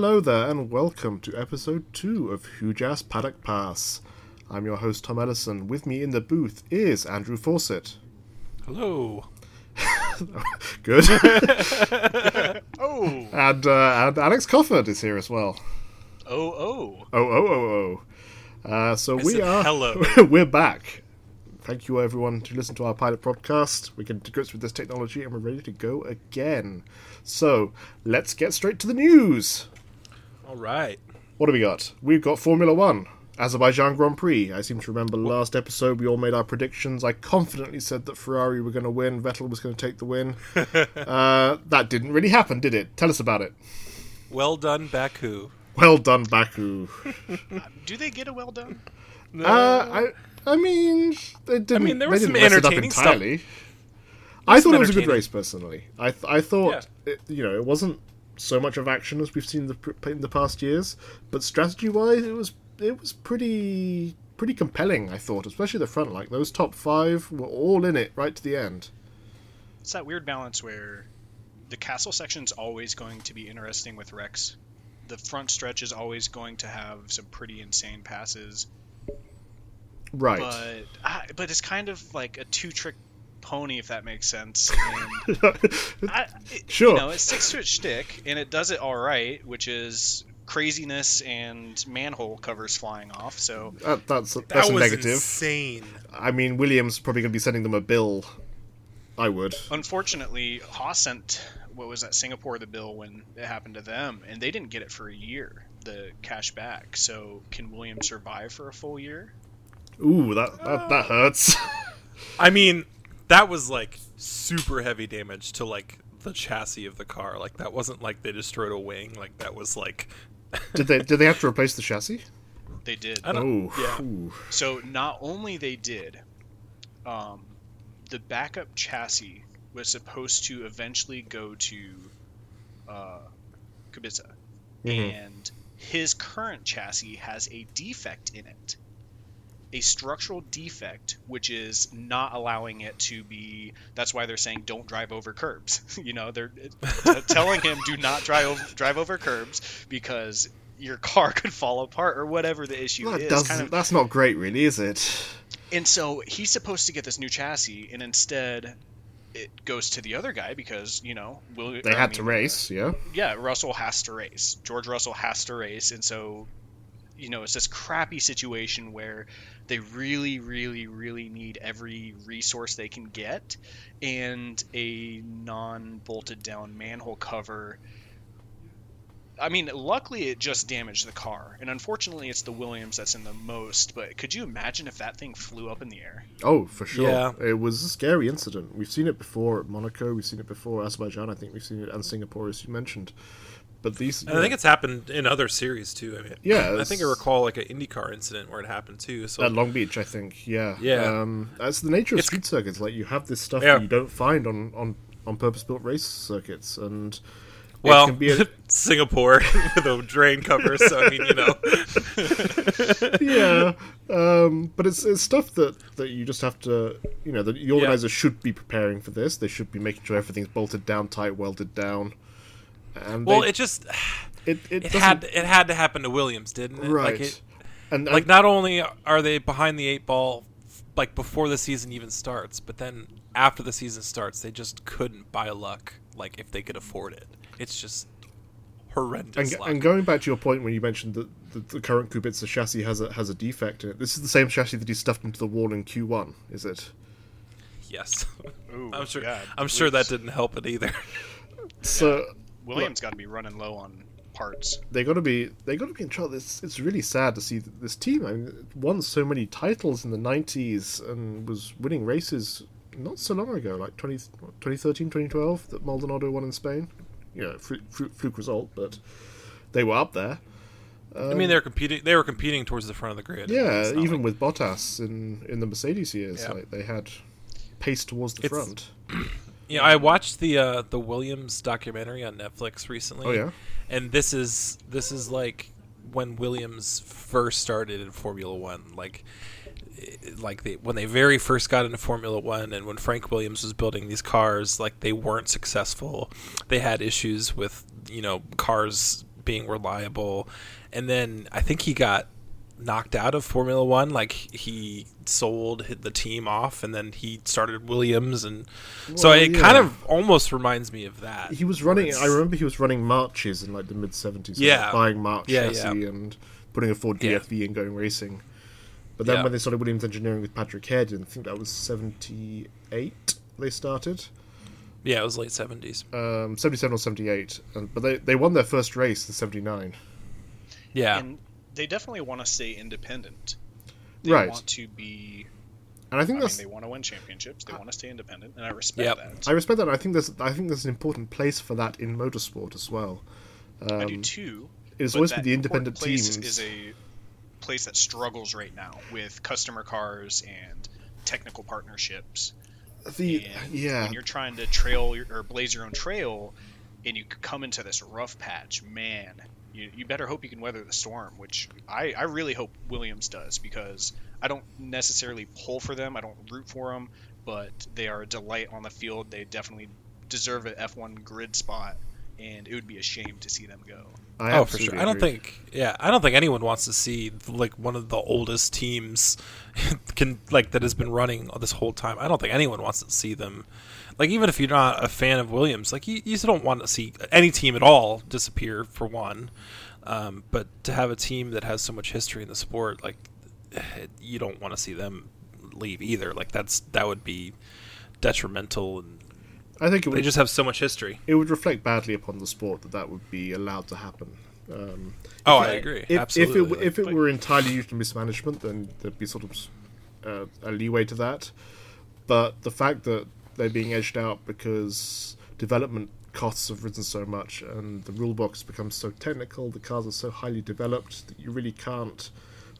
Hello there, and welcome to episode 2 of Huge Ass Paddock Pass. I'm your host, Tom Ellison. With me in the booth is Andrew Fawcett. Hello. Good. Oh, and, uh, and Alex Cofford is here as well. oh, oh. Oh, oh, oh, oh. Uh, so we said are. hello. we're back. Thank you, everyone, to listen to our pilot podcast. We get to grips with this technology, and we're ready to go again. So let's get straight to the news. All right. What do we got? We've got Formula One, Azerbaijan Grand Prix. I seem to remember last episode we all made our predictions. I confidently said that Ferrari were going to win, Vettel was going to take the win. uh, that didn't really happen, did it? Tell us about it. Well done, Baku. Well done, Baku. Do they get a well done? Uh, I, I mean, they didn't. mean, there was some mess it up entertaining stuff. I thought it was a good race, personally. I, th- I thought, it, you know, it wasn't so much of action as we've seen the, in the past years, but strategy-wise, it was it was pretty pretty compelling. I thought, especially the front, like those top five were all in it right to the end. It's that weird balance where the castle section is always going to be interesting with wrecks. The front stretch is always going to have some pretty insane passes, Right. but but it's kind of like a two-trick pony, if that makes sense. And I, it, Sure. You know, it's six foot shtick, and it does it all right, which is craziness and manhole covers flying off. So that, that's That that's a was negative. insane. I mean, Williams probably going to be sending them a bill. I would. unfortunately, Haas sent what was that Singapore the bill when it happened to them, and they didn't get it for a year, the cash back. So can Williams survive for a full year? Ooh, that that, that hurts. I mean, that was like super heavy damage to like the chassis of the car. Like that wasn't like they destroyed a wing. Like that was like did they did they have to replace the chassis? They did. I Oh, don't. Yeah. ooh. So not only they did, um, the backup chassis was supposed to eventually go to uh, Kubica, Mhm. and his current chassis has a defect in it. A structural defect, which is not allowing it to be. That's why they're saying don't drive over curbs. you know, they're telling him do not drive over, drive over curbs because your car could fall apart or whatever the issue That is. Kind of That's not great, really, is it? and so he's supposed to get this new chassis, and instead it goes to the other guy because you know Will, They or, I had to mean, race, yeah. Yeah, Russell has to race. George Russell has to race, and so you know it's this crappy situation where they really, really, really need every resource they can get, and a non-bolted down manhole cover. I mean, luckily it just damaged the car, and unfortunately it's the Williams that's in the most. But could you imagine if that thing flew up in the air? Oh, for sure. Yeah. It was a scary incident. We've seen it before at Monaco. We've seen it before Azerbaijan. I think we've seen it and Singapore, as you mentioned. But these, And I think it's happened in other series too. I mean, Yeah, I think I recall like an IndyCar incident where it happened too. So at Long Beach, I think. Yeah. Yeah. Um, that's the nature of It's- street circuits. Like you have this stuff Yeah. that you don't find on on on purpose-built race circuits, and it well, can be a, Singapore with a drain cover. So I mean, you know, yeah, um, but it's, it's stuff that, that you just have to, you know, the, the organizers should be preparing for this. They should be making sure everything's bolted down tight, welded down. And well, they, it just it, it, it had it had to happen to Williams, didn't it? right. Like, it, and, and like not only are they behind the eight ball like before the season even starts but then after the season starts they just couldn't buy luck like if they could afford it it's just horrendous and, luck. and going back to your point when you mentioned that the, the current Kubica chassis has a has a defect in it, this is the same chassis that he stuffed into the wall in Q1, is it? yes Ooh, i'm sure God, i'm sure that didn't help it either So Williams got to be running low on parts. they got to be they got to be in trouble. It's it's really sad to see this team. I mean, it won so many titles in the '90s and was winning races not so long ago, like 20, 2013, 2012, that Maldonado won in Spain. You know, fluke, fluke, fluke result, but they were up there. i mean they're competing they were competing towards the front of the grid Yeah, even like- with Bottas in in the Mercedes years, Yeah. like they had pace towards the It's- front. Yeah, I watched the uh, the Williams documentary on Netflix recently. Oh, yeah? and this is this is like when Williams first started in Formula One, like like they when they very first got into Formula One, and when Frank Williams was building these cars, like they weren't successful. They had issues with you know cars being reliable, and then I think he got knocked out of Formula One. Like he sold the team off, and then he started Williams, and so it yeah. kind of almost reminds me of that. He was running. It's- I remember he was running marches in like the mid seventies. Yeah. buying March Yeah, chassis and putting a Ford Yeah. DFV and going racing. But then Yeah. when they started Williams Engineering with Patrick Head, and I think that was seventy eight. They started Yeah, it was late seventies. um, seventy seven or seventy eight, but they they won their first race in seventy nine. Yeah, And they definitely want to stay independent. They Right. want to be. And I I think mean, they want to win championships. They want to stay independent, and I respect Yep. that. I respect that. I think there's I think there's an important place for that in motorsport as well. Um, I do too. It's always that been the independent place teams. is a place that struggles right now with customer cars and technical partnerships. the And yeah, when you're trying to trail your, or blaze your own trail, and you come into this rough patch, man, you, you better hope you can weather the storm. Which I, I really hope Williams does because I don't necessarily pull for them. I don't root for them, but they are a delight on the field. They definitely deserve an F1 grid spot, and it would be a shame to see them go. I oh for sure. absolutely I don't think. Yeah, I don't think anyone wants to see like one of the oldest teams can like that has been running this whole time. I don't think anyone wants to see them. Like even if you're not a fan of Williams, like you, you still don't want to see any team at all disappear for one. Um, but to have a team that has so much history in the sport, like you don't want to see them leave either. Like that's that would be detrimental, and I think it they would just have so much history. it would reflect badly upon the sport that that would be allowed to happen. Um, Oh, I agree. if, Absolutely. If it, if it Like- were entirely due to mismanagement, then there'd be sort of uh, a leeway to that. But the fact that they're being edged out because development costs have risen so much and the rule box becomes so technical, the cars are so highly developed that you really can't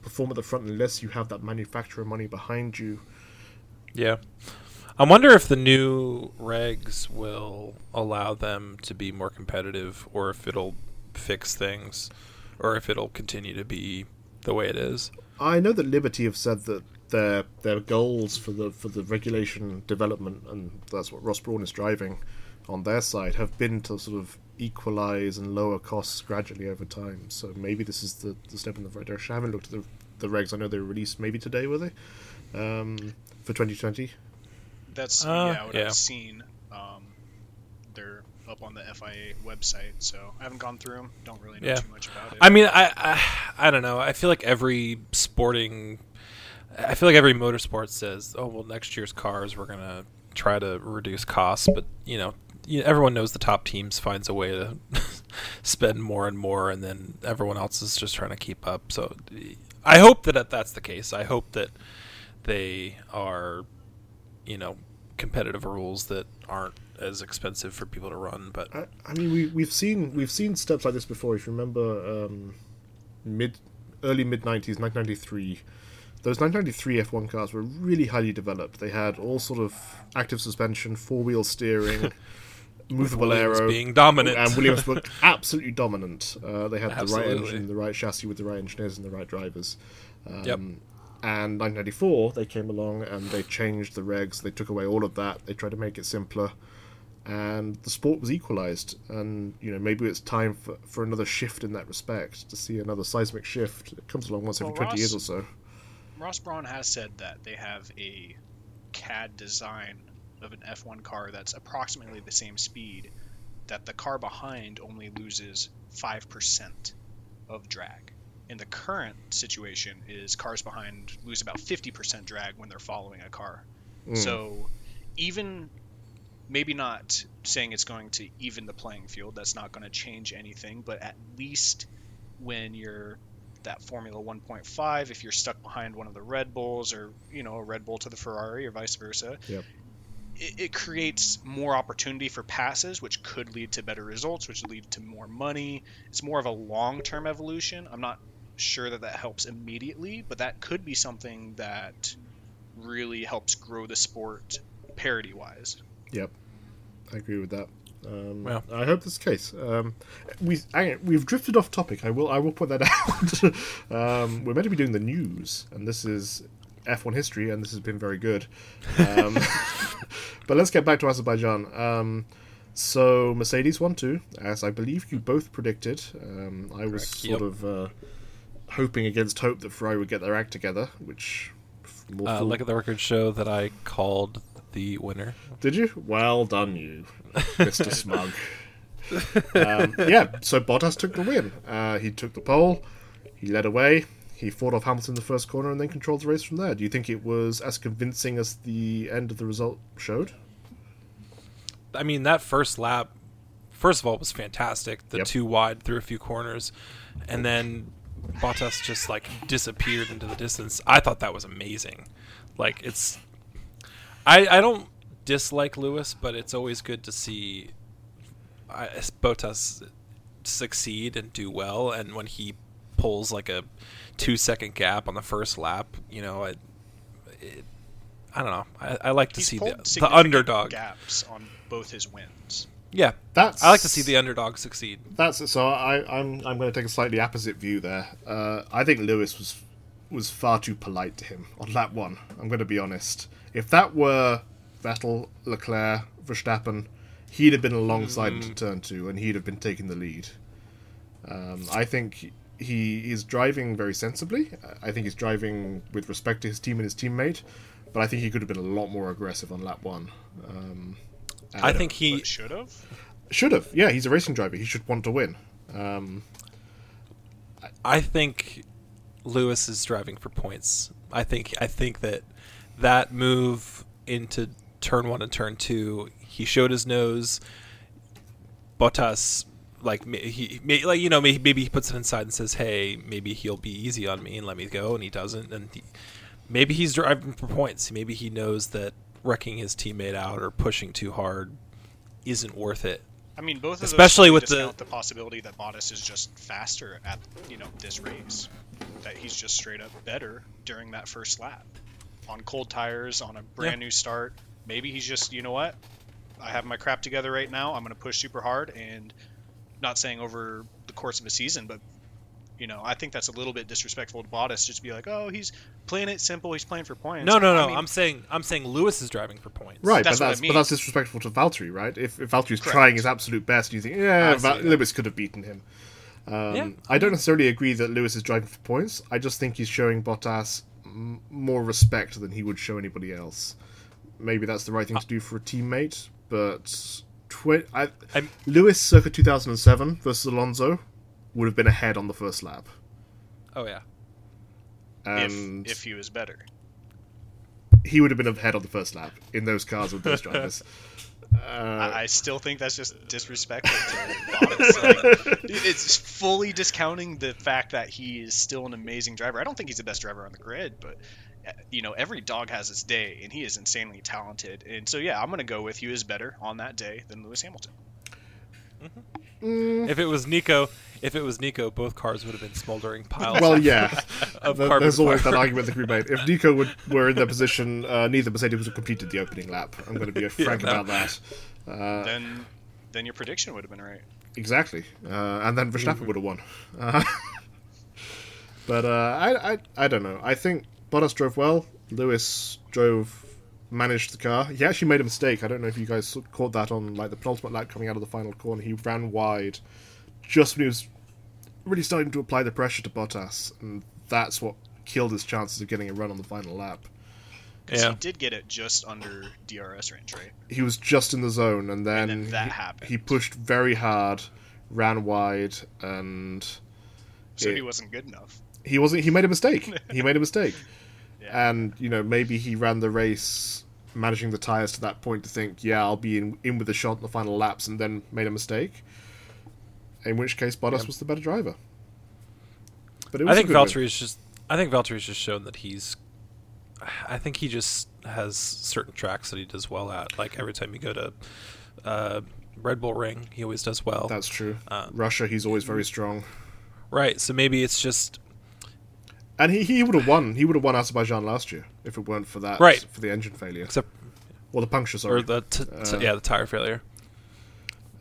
perform at the front unless you have that manufacturer money behind you. Yeah. I wonder if the new regs will allow them to be more competitive or if it'll fix things or if it'll continue to be the way it is. I know that Liberty have said that their their goals for the for the regulation development, and that's what Ross Brawn is driving on their side, have been to sort of equalize and lower costs gradually over time. So maybe this is the, the step in the right direction. I haven't looked at the the regs. I know they were released maybe today, were they? Um, for 2020. That's Uh, yeah, what yeah. I've seen. Um, they're up on the FIA website, so I haven't gone through them. Don't really know Yeah. too much about it. I mean, I, I I don't know. I feel like every sporting I feel like every motorsport says, "Oh, well next year's cars we're to try to reduce costs," but you know, everyone knows the top teams finds a way to spend more and more and then everyone else is just trying to keep up. So I hope that that's the case. I hope that they are you know, competitive rules that aren't as expensive for people to run, but I, I mean, we we've seen we've seen steps like this before. If you remember, um, mid early mid nineties, nineteen ninety three. Those 1993 F1 cars were really highly developed. They had all sort of active suspension, four wheel steering, movable Williams aero, being dominant. and Williams were absolutely dominant. Uh, they had the right engine, the right chassis with the right engineers and the right drivers. Um, Yep. And 1994, they came along and they changed the regs. They took away all of that. They tried to make it simpler, and the sport was equalized. And you know, maybe it's time for, for another shift in that respect to see another seismic shift. It comes along once every Well, 20 years or so. Ross Brawn has said that they have a CAD design of an F1 car that's approximately the same speed, that the car behind only loses 5% of drag. And the current situation is cars behind lose about 50% drag when they're following a car. Mm. So even maybe not saying it's going to even the playing field, that's not going to change anything, but at least when you're that Formula 1.5, if you're stuck behind one of the Red Bulls or, you know, a Red Bull to the Ferrari or vice versa, Yep. it, it creates more opportunity for passes, which could lead to better results, which lead to more money. It's more of a long term evolution. I'm not sure that that helps immediately, but that could be something that really helps grow the sport parity wise. Yep, I agree with that. Um, Well. I hope that's the case. Um, we on, we've drifted off topic. I will I will point that out. um, we're meant to be doing the news, and this is F1 history, and this has been very good. Um, but let's get back to Azerbaijan. Um, So Mercedes won too, as I believe you both predicted. Um, I was sort yep. of uh, hoping against hope that Ferrari would get their act together, which. Uh, look at the record show that I called the winner. Did you? Well done, you, Mister Smug. um, yeah, so Bottas took the win. Uh, he took the pole. He led away. He fought off Hamilton in the first corner and then controlled the race from there. Do you think it was as convincing as the end of the result showed? I mean, that first lap, first of all, was fantastic. The Yep. two wide through a few corners, and then Bottas just like disappeared into the distance. I thought that was amazing. Like it's, I I don't dislike Lewis, but it's always good to see I, Bottas succeed and do well. And when he pulls like a two second gap on the first lap, you know, it, it I don't know. I, I like to He's see the, the underdog. gaps on both his wins. Yeah, That's I like to see the underdog succeed. That's so. I, I'm I'm going to take a slightly opposite view there. Uh, I think Lewis was was far too polite to him on lap one. I'm going to be honest. If that were Vettel, Leclerc, Verstappen, he'd have been alongside to turn two, and he'd have been taking the lead. Um, I think he is driving very sensibly. I think he's driving with respect to his team and his teammate, but I think he could have been a lot more aggressive on lap one. Um, and I think he should have. should have. Yeah, he's a racing driver. He should want to win. Um, I think Lewis is driving for points. I think I think that that move into turn one and turn two, he showed his nose. Bottas, like he, may, like you know, maybe, maybe he puts it inside and says, "Hey, maybe he'll be easy on me and let me go," and he doesn't. And he, maybe he's driving for points. Maybe he knows that wrecking his teammate out or pushing too hard isn't worth it. I mean, both of Especially with the- the possibility that Bottas is just faster at you know this race, that he's just straight up better during that first lap, on cold tires, on a brand Yeah. new start. Maybe he's just you know what, I have my crap together right now. I'm going to push super hard and not saying over the course of a season, but you know I think that's a little bit disrespectful to Bottas just to be like, oh, he's playing it simple, he's playing for points. No, no, I no. mean, I'm saying I'm saying Lewis is driving for points. Right, That's but what I that's mean. but that's disrespectful to Valtteri, right? If, if Valtteri's Correct. trying his absolute best, you think, yeah, I Val- Lewis could have beaten him. Um, Yeah, I don't necessarily agree that Lewis is driving for points. I just think he's showing Bottas m- more respect than he would show anybody else. Maybe that's the right thing to do for a teammate, but twi- I, Lewis circa 2007 versus Alonso would have been ahead on the first lap. Oh yeah. And if if he was better. he would have been ahead on the first lap in those cars with those drivers. Uh, I I still think that's just disrespectful to Bottas. Like, it's fully discounting the fact that he is still an amazing driver. I don't think he's the best driver on the grid, but uh, you know, every dog has its day, and he is insanely talented. And so, yeah, I'm going to go with he was better on that day than Lewis Hamilton. If it was Nico, if it was Nico, both cars would have been smoldering piles. Well, yeah. of There- carbon There's always that argument that can be made. If Nico would, were in their position, uh, neither Mercedes would have completed the opening lap. I'm going to be frank no. about that. Uh, then, then your prediction would have been right. exactly. Uh, and then Verstappen would have won. Uh, but uh, I, I, I don't know. I think Bottas drove well. Lewis drove, managed the car. He actually made a mistake. I don't know if you guys caught that on like the penultimate lap coming out of the final corner. He ran wide just when he was really starting to apply the pressure to Bottas, and that's what killed his chances of getting a run on the final lap. Yeah. he did get it just under DRS range, right? He was just in the zone, and then, then that he, happened. he pushed very hard, ran wide, and So It- he wasn't good enough. he wasn't. He made a mistake. he made a mistake, Yeah. and you know maybe he ran the race managing the tires to that point to think, yeah, I'll be in, in with the shot in the final laps, and then made a mistake. In which case, Bottas Yeah. was the better driver. But it was I think good win. Just. I think Valtteri's just shown that he's. I think he just has certain tracks that he does well at. Like every time you go to uh, Red Bull Ring, he always does well. That's true. Uh, Russia, he's always very strong. right. So maybe it's just And he, he would have won. He would have won Azerbaijan last year if it weren't for that. Right. For the engine failure. except Well, the puncture, sorry. or the t- t- Uh, yeah the tire failure.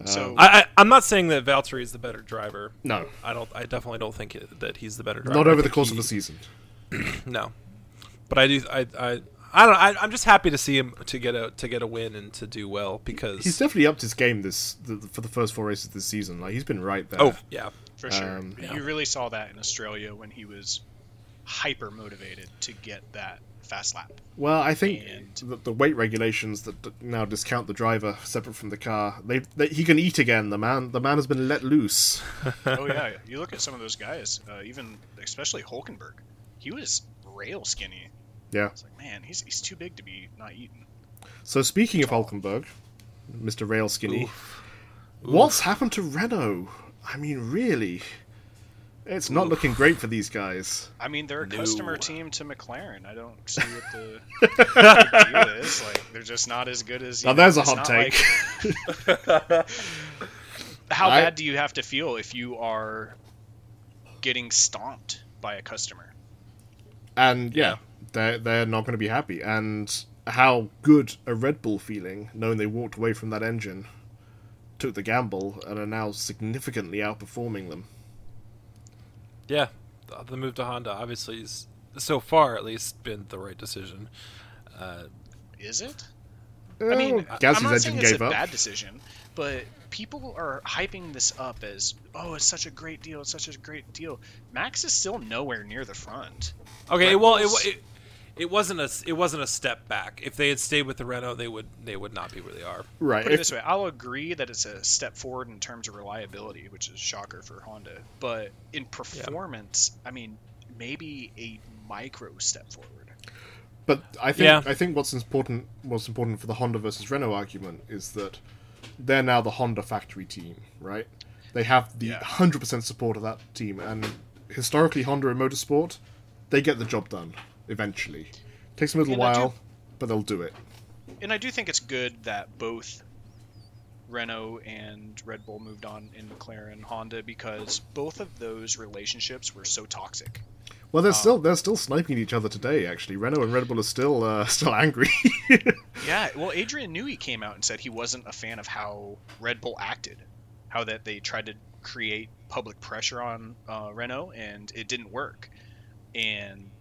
So I, I I'm not saying that Valtteri is the better driver. no. I don't. I definitely don't think it, that he's the better driver. Not over the course he- of the season. No, but I do. I, I I don't. I, I'm just happy to see him to get a to get a win and to do well because He's definitely upped his game this the, for the first four races this season. Like he's been right there. oh yeah for sure. Um, yeah. You really saw that in Australia when he was hyper motivated to get that fast lap. Well, I think And- the, the weight regulations that now discount the driver separate from the car, they, they he can eat again. The man, the man has been let loose. oh yeah, you look at some of those guys, uh, even especially Hulkenberg. He was rail skinny. Yeah. It's like, man, he's he's too big to be not eating. So speaking of Hulkenberg, Mr. Rail Skinny, what's happened to Renault? I mean, really, it's not Oof. looking great for these guys. I mean, they're a No. customer team to McLaren. I don't see what the big deal is. Like, they're just not as good as. You Now know, there's a hot take. like- how I- bad do you have to feel if you are getting stomped by a customer? and yeah, Yeah. they're they're not going to be happy. And how good a Red Bull feeling knowing they walked away from that engine, took the gamble, and are now significantly outperforming them. Yeah. The, the move to Honda obviously is so far at least been the right decision. Uh, Is it? I I mean, Oh, I'm not saying it's a up. bad decision, but people are hyping this up as, oh, it's such a great deal. It's such a great deal. Max is still nowhere near the front. okay, Red well it, Bulls- it it wasn't a s- it wasn't a step back. If they had stayed with the Renault, they would they would not be where they are. Right. Put it if- this way, I'll agree that it's a step forward in terms of reliability, which is a shocker for Honda. But in performance, I mean, maybe a micro step forward. But I think Yeah. I think what's important what's important for the Honda versus Renault argument is that they're now the Honda factory team, right? They have the Yeah. hundred percent support of that team, and historically Honda in motorsport, they get the job done eventually. Takes them a little And I do- while, but they'll do it. And I do think it's good that both Renault and Red Bull moved on in McLaren Honda because both of those relationships were so toxic. Well, they're still they're still sniping at each other today. Actually, Renault and Red Bull are still uh, still angry. Yeah, well, Adrian Newey came out and said he wasn't a fan of how Red Bull acted, how that they tried to create public pressure on uh, Renault, and it didn't work. And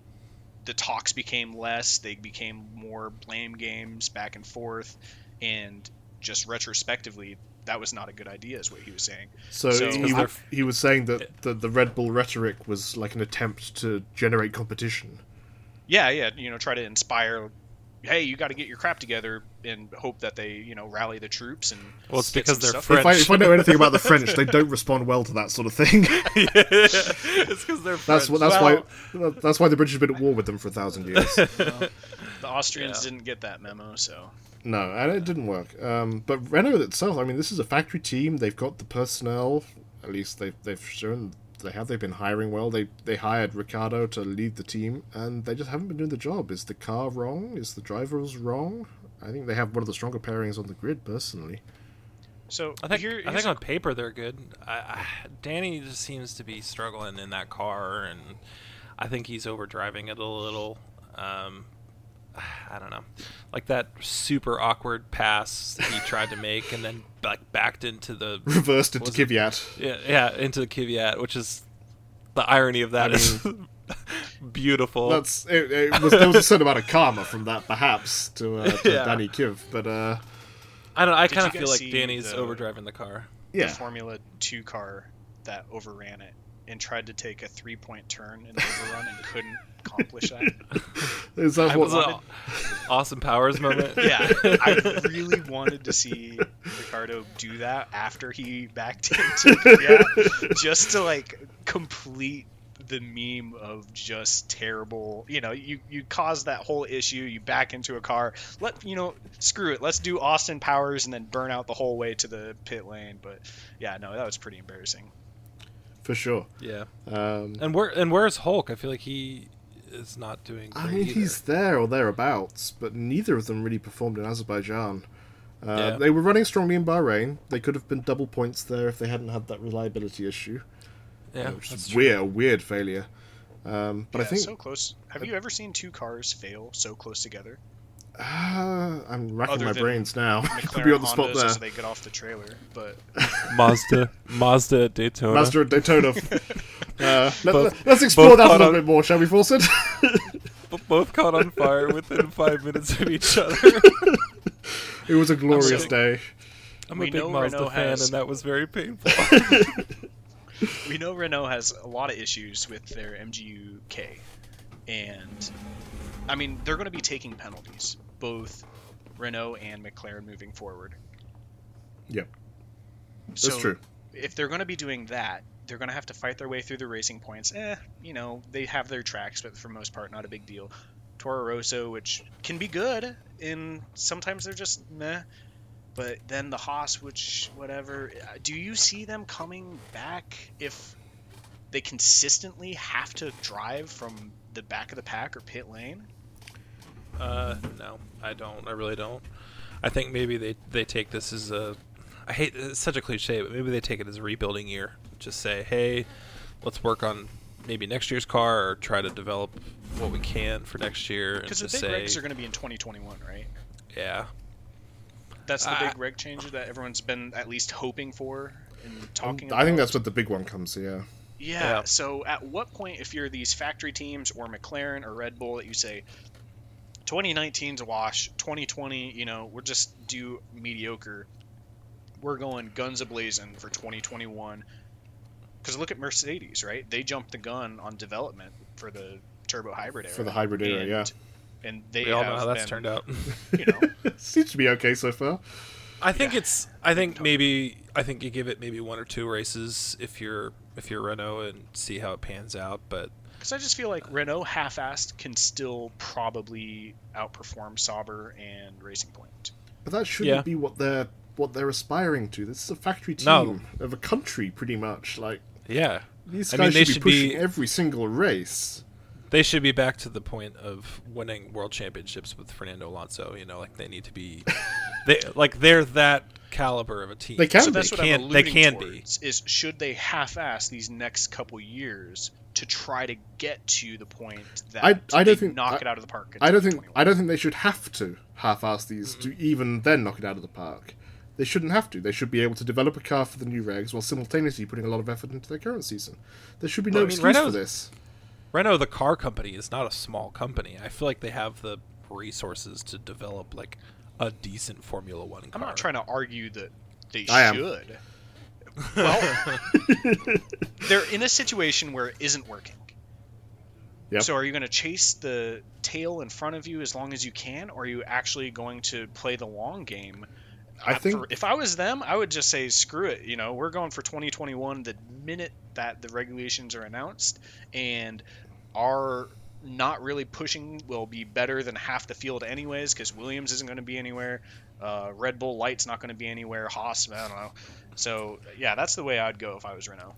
the talks became less; they became more blame games back and forth, and just retrospectively, that was not a good idea, is what he was saying. So, So- he, Because he was saying that the, the Red Bull rhetoric was like an attempt to generate competition. Yeah, yeah, you know, try to inspire. Hey, you got to get your crap together, and hope that they, you know, rally the troops and. Well, it's because they're French. If I, if I know anything about the French, they don't respond well to that sort of thing. it's because they're That's French. what. That's Well- why. That's why the British have been at war with them for a thousand years. The Austrians Yeah. didn't get that memo, so. no, and it didn't work. Um, but Renault itself, I mean, this is a factory team. They've got the personnel. At least they've they've shown they have. They've been hiring well. They they hired Ricciardo to lead the team, and they just haven't been doing the job. Is the car wrong? Is the drivers wrong? I think they have one of the stronger pairings on the grid, personally. So I think here, I here's think on paper they're good. I, I, Danny just seems to be struggling in that car, and I think he's overdriving it a little. Um, I don't know, like that super awkward pass he tried to make, and then like backed into the Reversed into Was it- Kvyat. yeah yeah into the Kvyat, which is the irony of that I is beautiful. That's it, it was there was a certain amount of karma from that, perhaps, to, uh, to Yeah. Danny Kiv, but uh, I don't. know, I kind of feel like Danny's the- overdriving the car. the yeah, Formula Two car that overran it and tried to take a three-point turn and overrun and couldn't accomplish that. is that That what? was uh, an Austin Powers moment. Yeah, I really wanted to see Ricciardo do that after he backed into Kvyat, just to like complete the meme of just terrible. You know, you you cause that whole issue, you back into a car. Let you know, screw it. Let's do Austin Powers and then burn out the whole way to the pit lane. But yeah, no, that was pretty embarrassing. For sure. Yeah. Um, And where and where's Hulk? I feel like he is not doing. I mean, either. he's there or thereabouts, but neither of them really performed in Azerbaijan. Uh, Yeah. They were running strongly in Bahrain. They could have been double points there if they hadn't had that reliability issue, yeah, which that's is weird, weird failure. Um, but I think so close. Have you ever seen two cars fail so close together? Uh, I'm racking Other my than brains now. Could McLaren be on the spot Hondas there. as they get off the trailer, but Mazda, Mazda at Daytona. Mazda at Daytona. uh, let, Both- us explore both that a little on- bit more, shall we, Fawcett? B- both caught on fire within five minutes of each other. It was a glorious so- day. I'm We a big know Mazda Renault fan, has- and that was very painful. we know Renault has a lot of issues with their MGU-K, and I mean they're going to be taking penalties, both Renault and McLaren moving forward. Yep, So that's true. if they're going to be doing that, they're going to have to fight their way through the racing points. Eh, you know, they have their tracks, but for the most part, not a big deal. Toro Rosso, which can be good, and sometimes they're just meh. But then the Haas, which whatever. Do you see them coming back if they consistently have to drive from the back of the pack or pit lane? Uh, no, I don't. I really don't. I think maybe they they take this as a. I hate it's such a cliche, but maybe they take it as a rebuilding year. Just say, hey, let's work on maybe next year's car or try to develop what we can for next year. Because the big say, regs are going to be in 2021, right? yeah, That's the I- big reg change that everyone's been at least hoping for and talking. I think that's what the big one comes. Yeah. Yeah. Yeah. So at what point, if you're these factory teams or McLaren or Red Bull, that you say 2019's a wash, 2020, you know, we're just do mediocre. We're going guns ablazing for 2021. Because look at Mercedes, right? They jumped the gun on development for the turbo hybrid era. For the hybrid era, and, yeah. And they we all have know how that's been, turned out. You know, Seems to be okay so far. I think Yeah. it's. I think maybe. I think you give it maybe one or two races if you're if you're Renault and see how it pans out. But Because I just feel like Renault half-assed can still probably outperform Sauber and Racing Point. But that shouldn't Yeah. be what they're what they're aspiring to. This is a factory team No. of a country, pretty much. Like yeah, these I guys mean, they should be pushing be- every single race. they should be back to the point of winning world championships with Fernando Alonso. You know, like they need to be. they like they're that caliber of a team. They can so be. that's what Can- I'm they alluding can be. towards, Is should they half-ass these next couple years to try to get to the point that I- I they don't think- knock I- it out of the park? I don't think 2021? I don't think they should have to half-ass these to Mm-hmm. even then knock it out of the park. They shouldn't have to. They should be able to develop a car for the new regs while simultaneously putting a lot of effort into their current season. There should be no Well, I mean, excuse for this. Renault, the car company, is not a small company. I feel like they have the resources to develop like a decent Formula One car. I'm not trying to argue that they I am. Well, they're in a situation where it isn't working. Yep. So are you going to chase the tail in front of you as long as you can, or are you actually going to play the long game? I Uh, think- for- if I was them, I would just say screw it. You know, we're going for 2021 the minute that the regulations are announced, and our not really pushing will be better than half the field anyways, because Williams isn't going to be anywhere. Uh, Red Bull Light's not going to be anywhere. Haas, I don't know. So yeah, that's the way I'd go if I was Renault.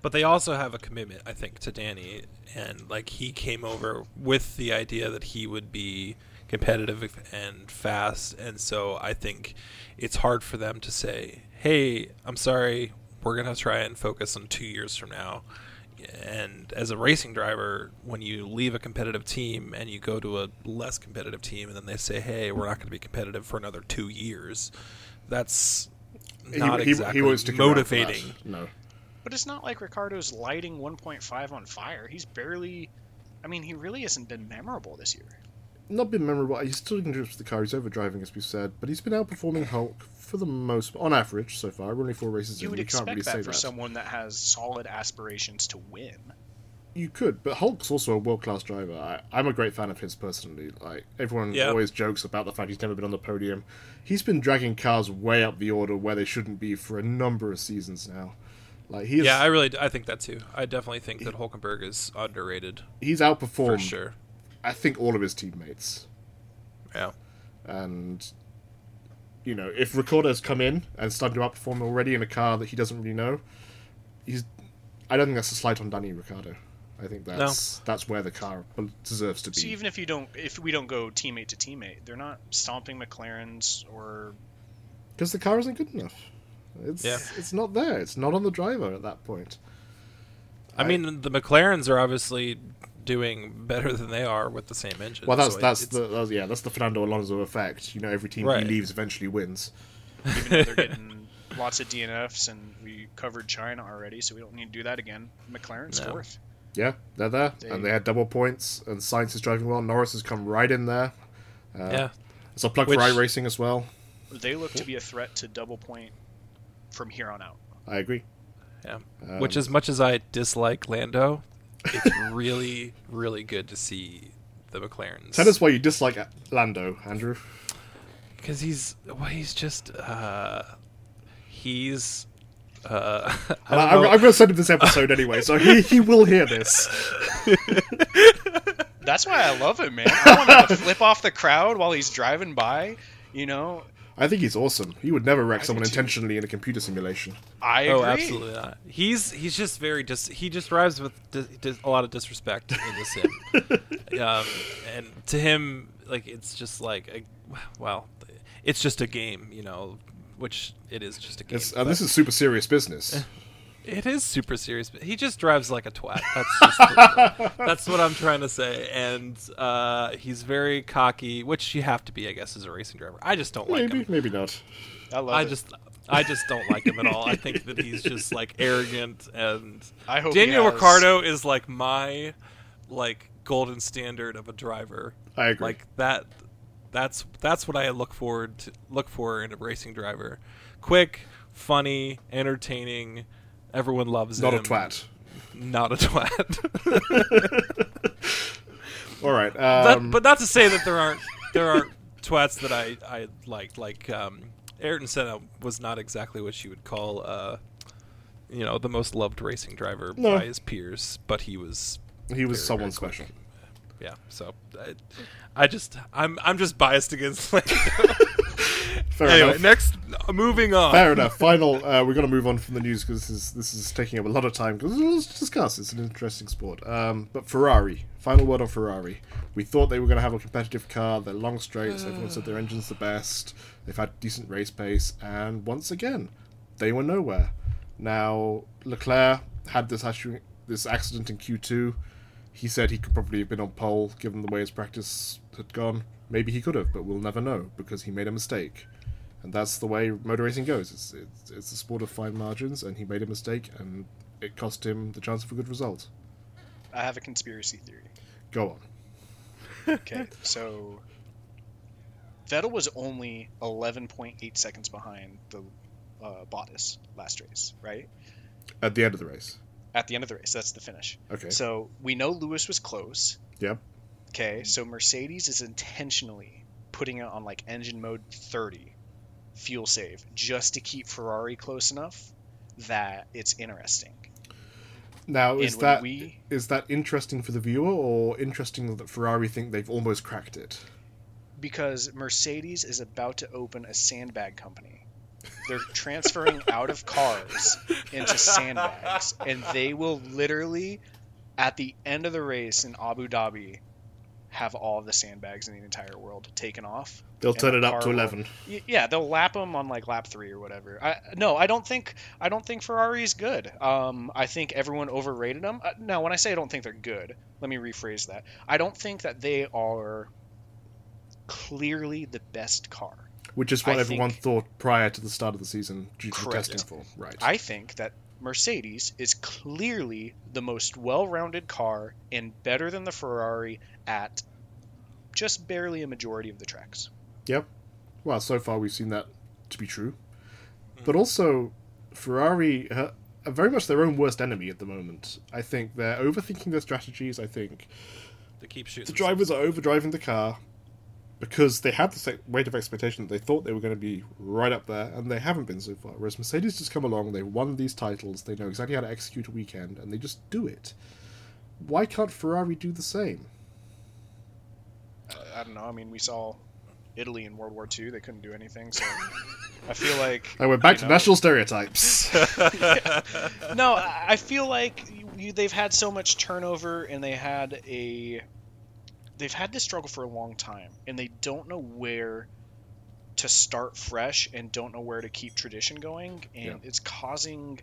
But they also have a commitment, I think, to Danny, and like he came over with the idea that he would be competitive and fast, and so I think it's hard for them to say, "Hey, I'm sorry, we're gonna try and focus on two years from now." And as a racing driver, when you leave a competitive team and you go to a less competitive team, and then they say, "Hey, we're not going to be competitive for another two years," that's not exactly won't stick around for that. motivating. No. But it's not like Ricciardo's lighting 1.5 on fire. He's barely. I mean, he really hasn't been memorable this year. Not been memorable. He's still in grips with the car. He's overdriving, as we said, but he's been outperforming Hulk for the most, on average, so far. We're only four races You in. would We can't expect really that say for that. someone that has solid aspirations to win. You could, but Hulk's also a world class driver. I, I'm a great fan of his personally. Like everyone Yeah. always jokes about the fact he's never been on the podium. He's been dragging cars way up the order where they shouldn't be for a number of seasons now. Like he is, Yeah, I really, I think that too. I definitely think that Hulkenberg is underrated he's outperformed for outperformed. sure. I think all of his teammates. Yeah, and you know if Ricciardo's come in and started to outperform already in a car that he doesn't really know, he's. I don't think that's a slight on Danny Ricciardo. I think that's that's where the car deserves to be. So even if you don't, if we don't go teammate to teammate, they're not stomping McLarens or because the car isn't good enough. It's Yeah. it's not there. It's not on the driver at that point. I, mean the McLarens are obviously doing better than they are with the same engine. Well, that's so that's it's- the that's, yeah that's the Fernando Alonso effect. You know, every team Right. he leaves eventually wins. even though they're getting lots of DNFs, and we covered China already, so we don't need to do that again. McLaren's No. fourth. Yeah, they're there, They- and they had double points, and Sainz is driving well. Norris has come right in there. Uh, yeah, It's a plug Which- for iRacing as well. They look to be a threat to double point from here on out. I agree. yeah. Um, Which, as much as I dislike Lando, it's really, really good to see the McLarens. Tell us why you dislike Lando, Andrew. because he's well, he's just uh, he's. Uh, I And don't I, am know. going to send him this episode anyway, so he, he will hear this. That's why I love him, man. I want him to flip off the crowd while he's driving by. You know, I think he's awesome. He would never wreck I someone intentionally in a computer simulation. I agree. Oh, absolutely not. He's he's just very dis. He just drives with dis, dis, a lot of disrespect in the sim. um, and to him, like it's just like, a, well, it's just a game, you know, which it is just a game. It's, and this is super serious business. it is super serious. But he just drives like a twat. That's just that's what I'm trying to say. And uh, he's very cocky, which you have to be, I guess, as a racing driver. I just don't like him. maybe not. I love I it. just I just don't like him at all. I think that he's just like arrogant and I hope Daniel Ricciardo is like my like golden standard of a driver. I agree. Like that that's that's what I look forward to look for in a racing driver. Quick, funny, entertaining, everyone loves not a twat. Not a twat. All right. That- Um, but not to say that there aren't there aren't twats that I I like. Like um, Ayrton Senna was not exactly what you would call uh, you know the most loved racing driver No. by his peers, but he was he was someone special. yeah. So I, I just I'm I'm just biased against. Like, Fair anyway, enough. next moving on. Fair enough. Final. Uh, we're going to move on from the news because this is this is taking up a lot of time. Because let's discuss. It's an interesting sport. Um, but Ferrari. Final word on Ferrari. We thought they were going to have a competitive car. They're long straights. Everyone said their engine's the best. They've had decent race pace, and once again, they were nowhere. Now Leclerc had this actu- this accident in Q two. He said he could probably have been on pole given the way his practice had gone. Maybe he could have, but we'll never know because he made a mistake and that's the way motor racing goes. It's, it's it's a sport of fine margins, and he made a mistake, and it cost him the chance of a good result. I have a conspiracy theory. Go on. Okay, so Vettel was only 11.8 seconds behind the uh, Bottas last race, right? At the end of the race. At the end of the race, that's the finish. Okay. So we know Lewis was close. Yep. Okay, so Mercedes is intentionally putting it on like engine mode 30, fuel save, just to keep Ferrari close enough that it's interesting. Now, is that is we- that interesting for the viewer, or interesting that Ferrari think they've almost cracked it? because Mercedes is about to open a sandbag company. They're transferring out of cars into sandbags, and they will literally, at the end of the race in Abu Dhabi, have all the sandbags in the entire world taken off. They'll turn it up to eleven. Y- Yeah, they'll lap them on like lap three or whatever. I, no, I don't think I don't think Ferrari is good. Um, I think everyone overrated them. Uh, no, when I say I don't think they're good, let me rephrase that. I don't think that they are clearly the best car. Which is what I everyone think- thought prior to the start of the season due to Correct. testing for. Right. I think that Mercedes is clearly the most well-rounded car and better than the Ferrari at just barely a majority of the tracks. Yep. Well, so far we've seen that to be true. But also, Ferrari uh, are very much their own worst enemy at the moment. I think they're overthinking their strategies. I think to keep shooting. the drivers are overdriving the car because they had the weight of expectation that they thought they were going to be right up there, and they haven't been so far. Whereas Mercedes just come along, they've won these titles, they know exactly how to execute a weekend, and they just do it. Why can't Ferrari do the same? I don't know. I mean, we saw Italy in World War II; they couldn't do anything. So I feel like I we're back to know- national stereotypes. No, I I feel like you, they've had so much turnover, and they had a they've had this struggle for a long time, and they don't know where to start fresh, and don't know where to keep tradition going, and Yeah. it's causing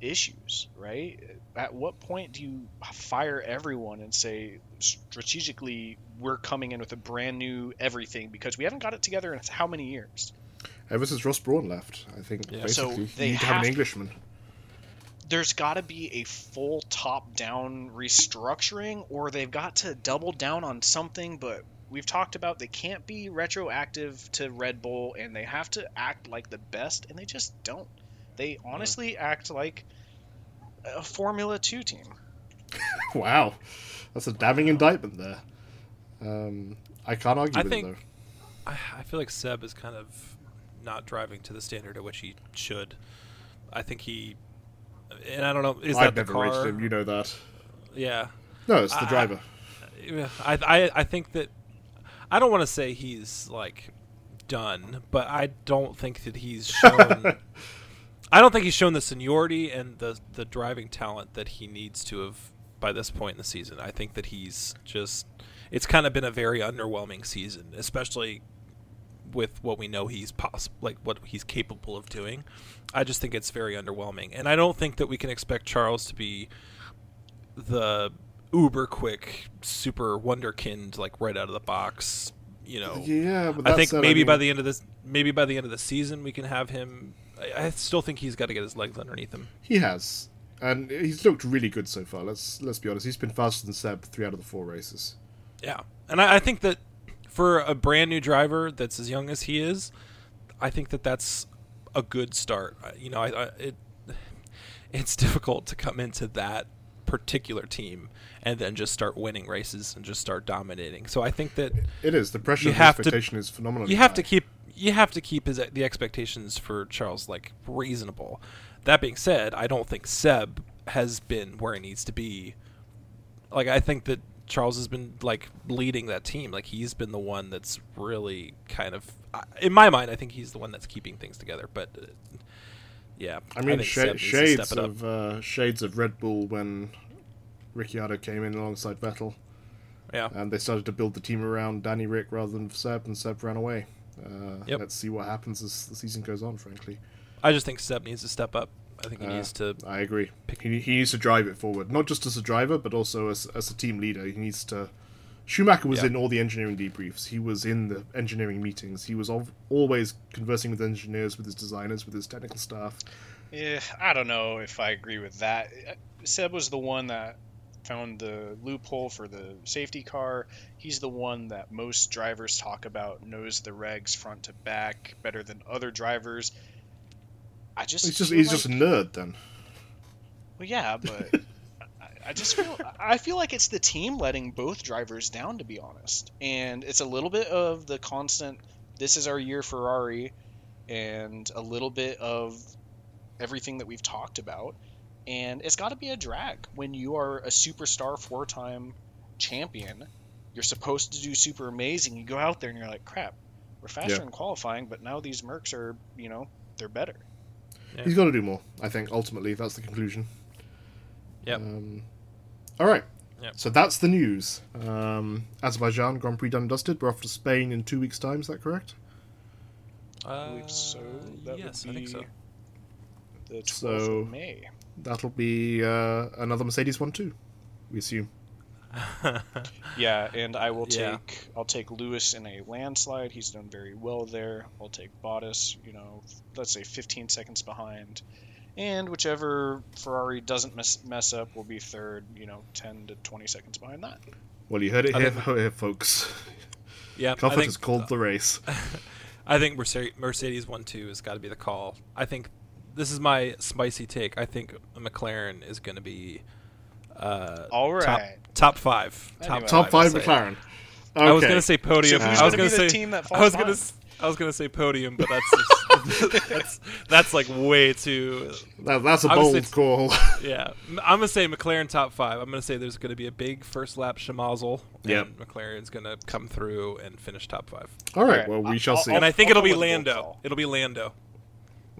issues. Right? At what point do you fire everyone and say strategically we're coming in with a brand new everything because we haven't got it together in how many years? Ever since Ross Brawn left, I think Yeah. So basically they you need to have an have- Englishman. There's got to be a full top down restructuring or they've got to double down on something but we've talked about they can't be retroactive to Red Bull and they have to act like the best and they just don't. They honestly act like a Formula 2 team. wow, that's a damning indictment there. Um, I can't argue I with think- it I, I feel like Seb is kind of not driving to the standard at which he should. I think he, and I don't know, is that I've the never car? rated him. You know that. Yeah, No, it's the I- driver. I, I I think that I don't want to say he's like done, but I don't think that he's shown. I don't think he's shown the seniority and the the driving talent that he needs to have by this point in the season. I think that he's just. It's kind of been a very underwhelming season, especially with what we know he's poss- like what he's capable of doing. I just think it's very underwhelming, and I don't think that we can expect Charles to be the uber quick super wonderkind like right out of the box. You know, yeah, but I think maybe mean, by the end of this, maybe by the end of the season, we can have him. I, I still think he's got to get his legs underneath him. he has, and he's looked really good so far. Let's let's be honest. He's been faster than Seb three out of the four races. Yeah, and I, I think that for a brand new driver that's as young as he is, I think that that's a good start. You know, I, I it it's difficult to come into that particular team and then just start winning races and just start dominating. So I think that It is the pressure. You have to- is phenomenal. you have to keep you have to keep his the expectations for Charles like reasonable. That being said, I don't think Seb has been where he needs to be. Like I think that Charles has been like leading that team. Like he's been the one that's really kind of in my mind. I think he's the one that's keeping things together. But uh, yeah, I mean, think sh- Seb needs to shades step it up. of uh, shades of Red Bull when Ricciardo came in alongside Vettel, yeah. and they started to build the team around Danny Rick rather than Seb, and Seb ran away. Uh, Yep. Let's see what happens as the season goes on. Frankly, I just think Seb needs to step up. I think he Uh, needs to. I agree. He, he needs to drive it forward, not just as a driver, but also as as a team leader. He needs to. Schumacher was Yeah. in all the engineering debriefs. He was in the engineering meetings. He was al- always conversing with engineers, with his designers, with his technical staff. Yeah, I don't know if I agree with that. Seb was the one that found the loophole for the safety car. He's the one that most drivers talk about knows the regs front to back better than other drivers. I just He's just he's like- just a nerd then. well, yeah, but I- I just feel I feel like it's the team letting both drivers down, to be honest. And it's a little bit of the constant. This is our year, Ferrari, and a little bit of everything that we've talked about. And it's got to be a drag when you are a superstar, four-time champion. You're supposed to do super amazing. You go out there and you're like, crap, we're faster Yeah. in qualifying, but now these Mercs are, you know, they're better. Yeah. He's got to do more. I think ultimately that's the conclusion. Yep. Um, all right. Yep. So that's the news. Um, Azerbaijan Grand Prix done and dusted. We're off to Spain in two weeks' time. Is that correct? Uh, believe so. That would yes, I think so. The 12th So- of May. That'll be uh, another Mercedes one too. We assume. Yeah, and I will Yeah. take I'll take Lewis in a landslide. He's done very well there. I'll take Bottas, you know, let's say 15 seconds behind. And whichever Ferrari doesn't mess, mess up will be third, you know, 10 to 20 seconds behind that. Well, you heard it I here, think- here folks. yeah, I think, has called the race. I think Mercedes, Mercedes one two has got to be the call. I think this is my spicy take. I think McLaren is going to be uh, All top, right. top five. Anyway. Top, Top five say. McLaren. I was going to say podium. So who's I was gonna gonna the say team that I was gonna. I was going to say podium, but that's just, that's that's like way too. That- that's a bold call. Yeah, I'm gonna say McLaren top five. I'm gonna say there's gonna be a big first lap schmozzle, Yep. and McLaren's gonna come through and finish top five. All right. Alright, Well, we I'll- shall I'll- see. And I think I'll it'll be with a bold Lando. It'll be Lando.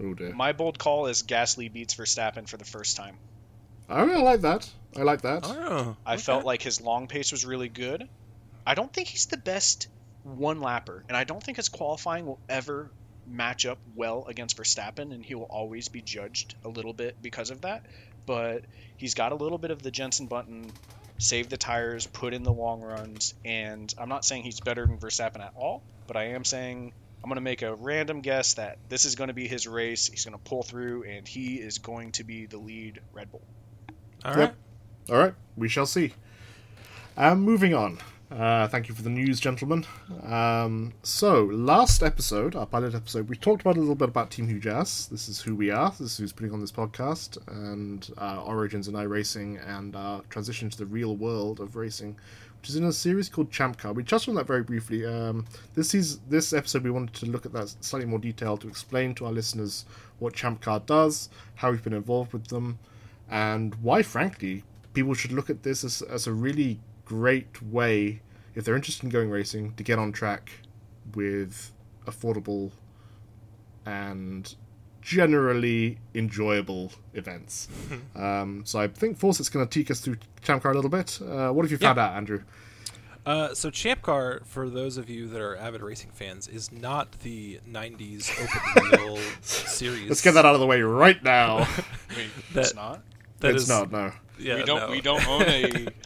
oh dear. My bold call is Gasly beats Verstappen for the first time. I really like that. I like that. Oh, I felt like his long pace was really good. I don't think he's the best one lapper, and I don't think his qualifying will ever match up well against Verstappen, and he will always be judged a little bit because of that. But he's got a little bit of the Jenson Button, save the tires, put in the long runs, and I'm not saying he's better than Verstappen at all, but I am saying I'm going to make a random guess that this is going to be his race. He's going to pull through, and he is going to be the lead Red Bull. All Yep. right. All right, we shall see. Um, moving on. Uh, thank you for the news, gentlemen. Um, so, last episode, our pilot episode, we talked about a little bit about Team Hujas. This is who we are. This is who's putting on this podcast, and our origins in iRacing, and our transition to the real world of racing, which is in a series called Champ Car. We touched on that very briefly. Um, this is this episode. We wanted to look at that slightly more detail to explain to our listeners what Champ Car does, how we've been involved with them, and why, frankly, people should look at this as, as a really great way, if they're interested in going racing, to get on track with affordable and generally enjoyable events. um, so I think Fawcett's going to take us through Champ Car a little bit. Uh, what have you found Yeah. out, Andrew? Uh, so Champ Car, for those of you that are avid racing fans, is not the '90s open wheel series. Let's get that out of the way right now. Wait, That- it's not. That it's is- not, no. Yeah, we don't. no. We don't own a.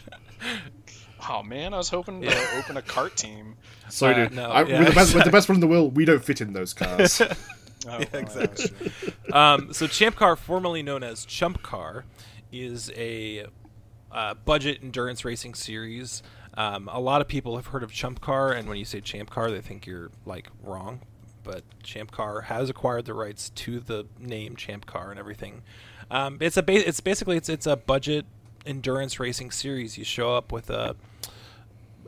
Oh man, I was hoping to open a cart team. Sorry, Uh, dude. no, I, yeah, with, the best, with the best one in the world, we don't fit in those cars. Oh, well, exactly. um, so Champ Car, formerly known as Chump Car, is a uh, budget endurance racing series. Um, a lot of people have heard of Chump Car, and when you say Champ Car, they think you're like wrong. But Champ Car has acquired the rights to the name Champ Car and everything. Um, it's a ba- it's basically it's it's a budget endurance racing series. You show up with a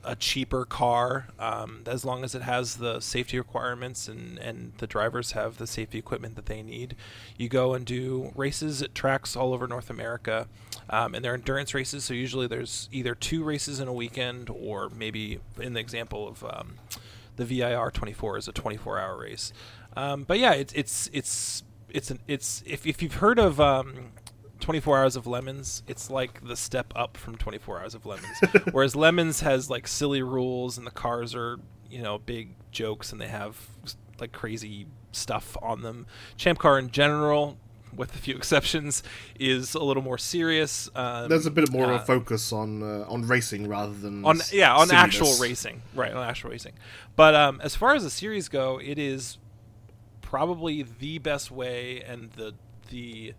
a cheaper car um, as long as it has the safety requirements and, and the drivers have the safety equipment that they need. You go and do races at tracks all over North America, um, and they're endurance races. So usually there's either two races in a weekend, or maybe in the example of um, the VIR 24 is a 24 hour race. Um, but yeah, it's it's it's it's an, it's if if you've heard of um, 24 hours of lemons it's like the step up from 24 hours of lemons. Whereas lemons has like silly rules and the cars are you know big jokes and they have like crazy stuff on them. Champ car in general with a few exceptions is a little more serious um, There's a bit more of uh, a focus on uh, on racing rather than on yeah on actual racing. Right on actual racing. But um, as far as the series go it is probably the best way and the the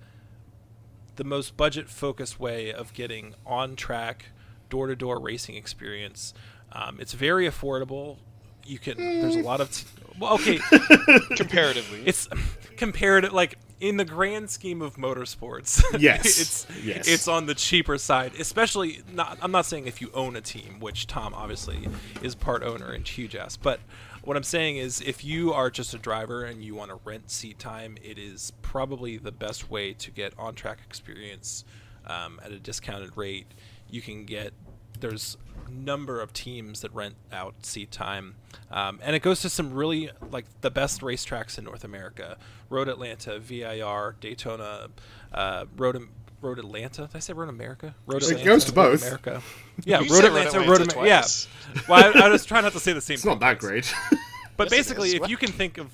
the most budget focused way of getting on track door to door racing experience. Um, it's very affordable. You can there's a lot of t- well okay. Comparatively, it's comparative like in the grand scheme of motorsports Yes, it's yes. it's on the cheaper side especially not i'm not saying if you own a team which tom obviously is part owner and huge ass but what i'm saying is if you are just a driver and you want to rent seat time it is probably the best way to get on track experience um, at a discounted rate you can get there's a number of teams that rent out seat time um, and it goes to some really like the best racetracks in north america road atlanta vir daytona uh, road Road Atlanta. Did I say Road America? Road It Atlanta. goes to Road both. America. Yeah, Road said Road Atlanta. Atlanta Road America. Yeah. Well, I, I was trying not to say the same. It's not that great. But Yes, basically, if What? you can think of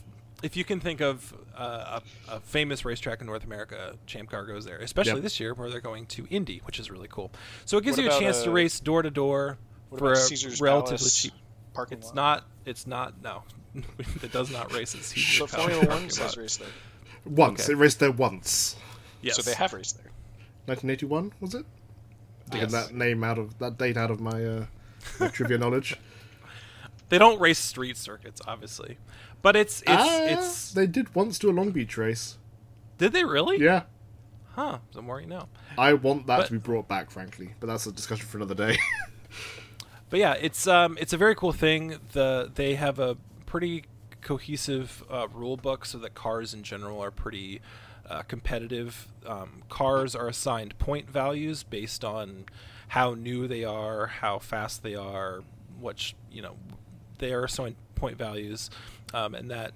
if you can think of uh, a, a famous racetrack in North America, Champ Car goes there, especially Yep. this year where they're going to Indy, which is really cool. So it gives What you a about, chance to uh, race door to door for a Caesar's relatively Palace cheap. parking It's lot? not. It's not. No, it does not race at Caesar's But Palace Formula One says lot. race there, once Okay. it raced there once. Yes. so they have raced there. 1981 was it? Taking Yes. that name out of that date out of my, uh, my trivia knowledge. They don't race street circuits, obviously, but it's it's Ah, it's. they did once do a Long Beach race. Did they really? Yeah, Huh. The more you know. I want that But- to be brought back, frankly, but that's a discussion for another day. But yeah, it's um it's a very cool thing. The they have a pretty cohesive uh, rule book, so that cars in general are pretty uh, competitive. Um, cars are assigned point values based on how new they are, how fast they are, which you know they are assigned point values, um, and that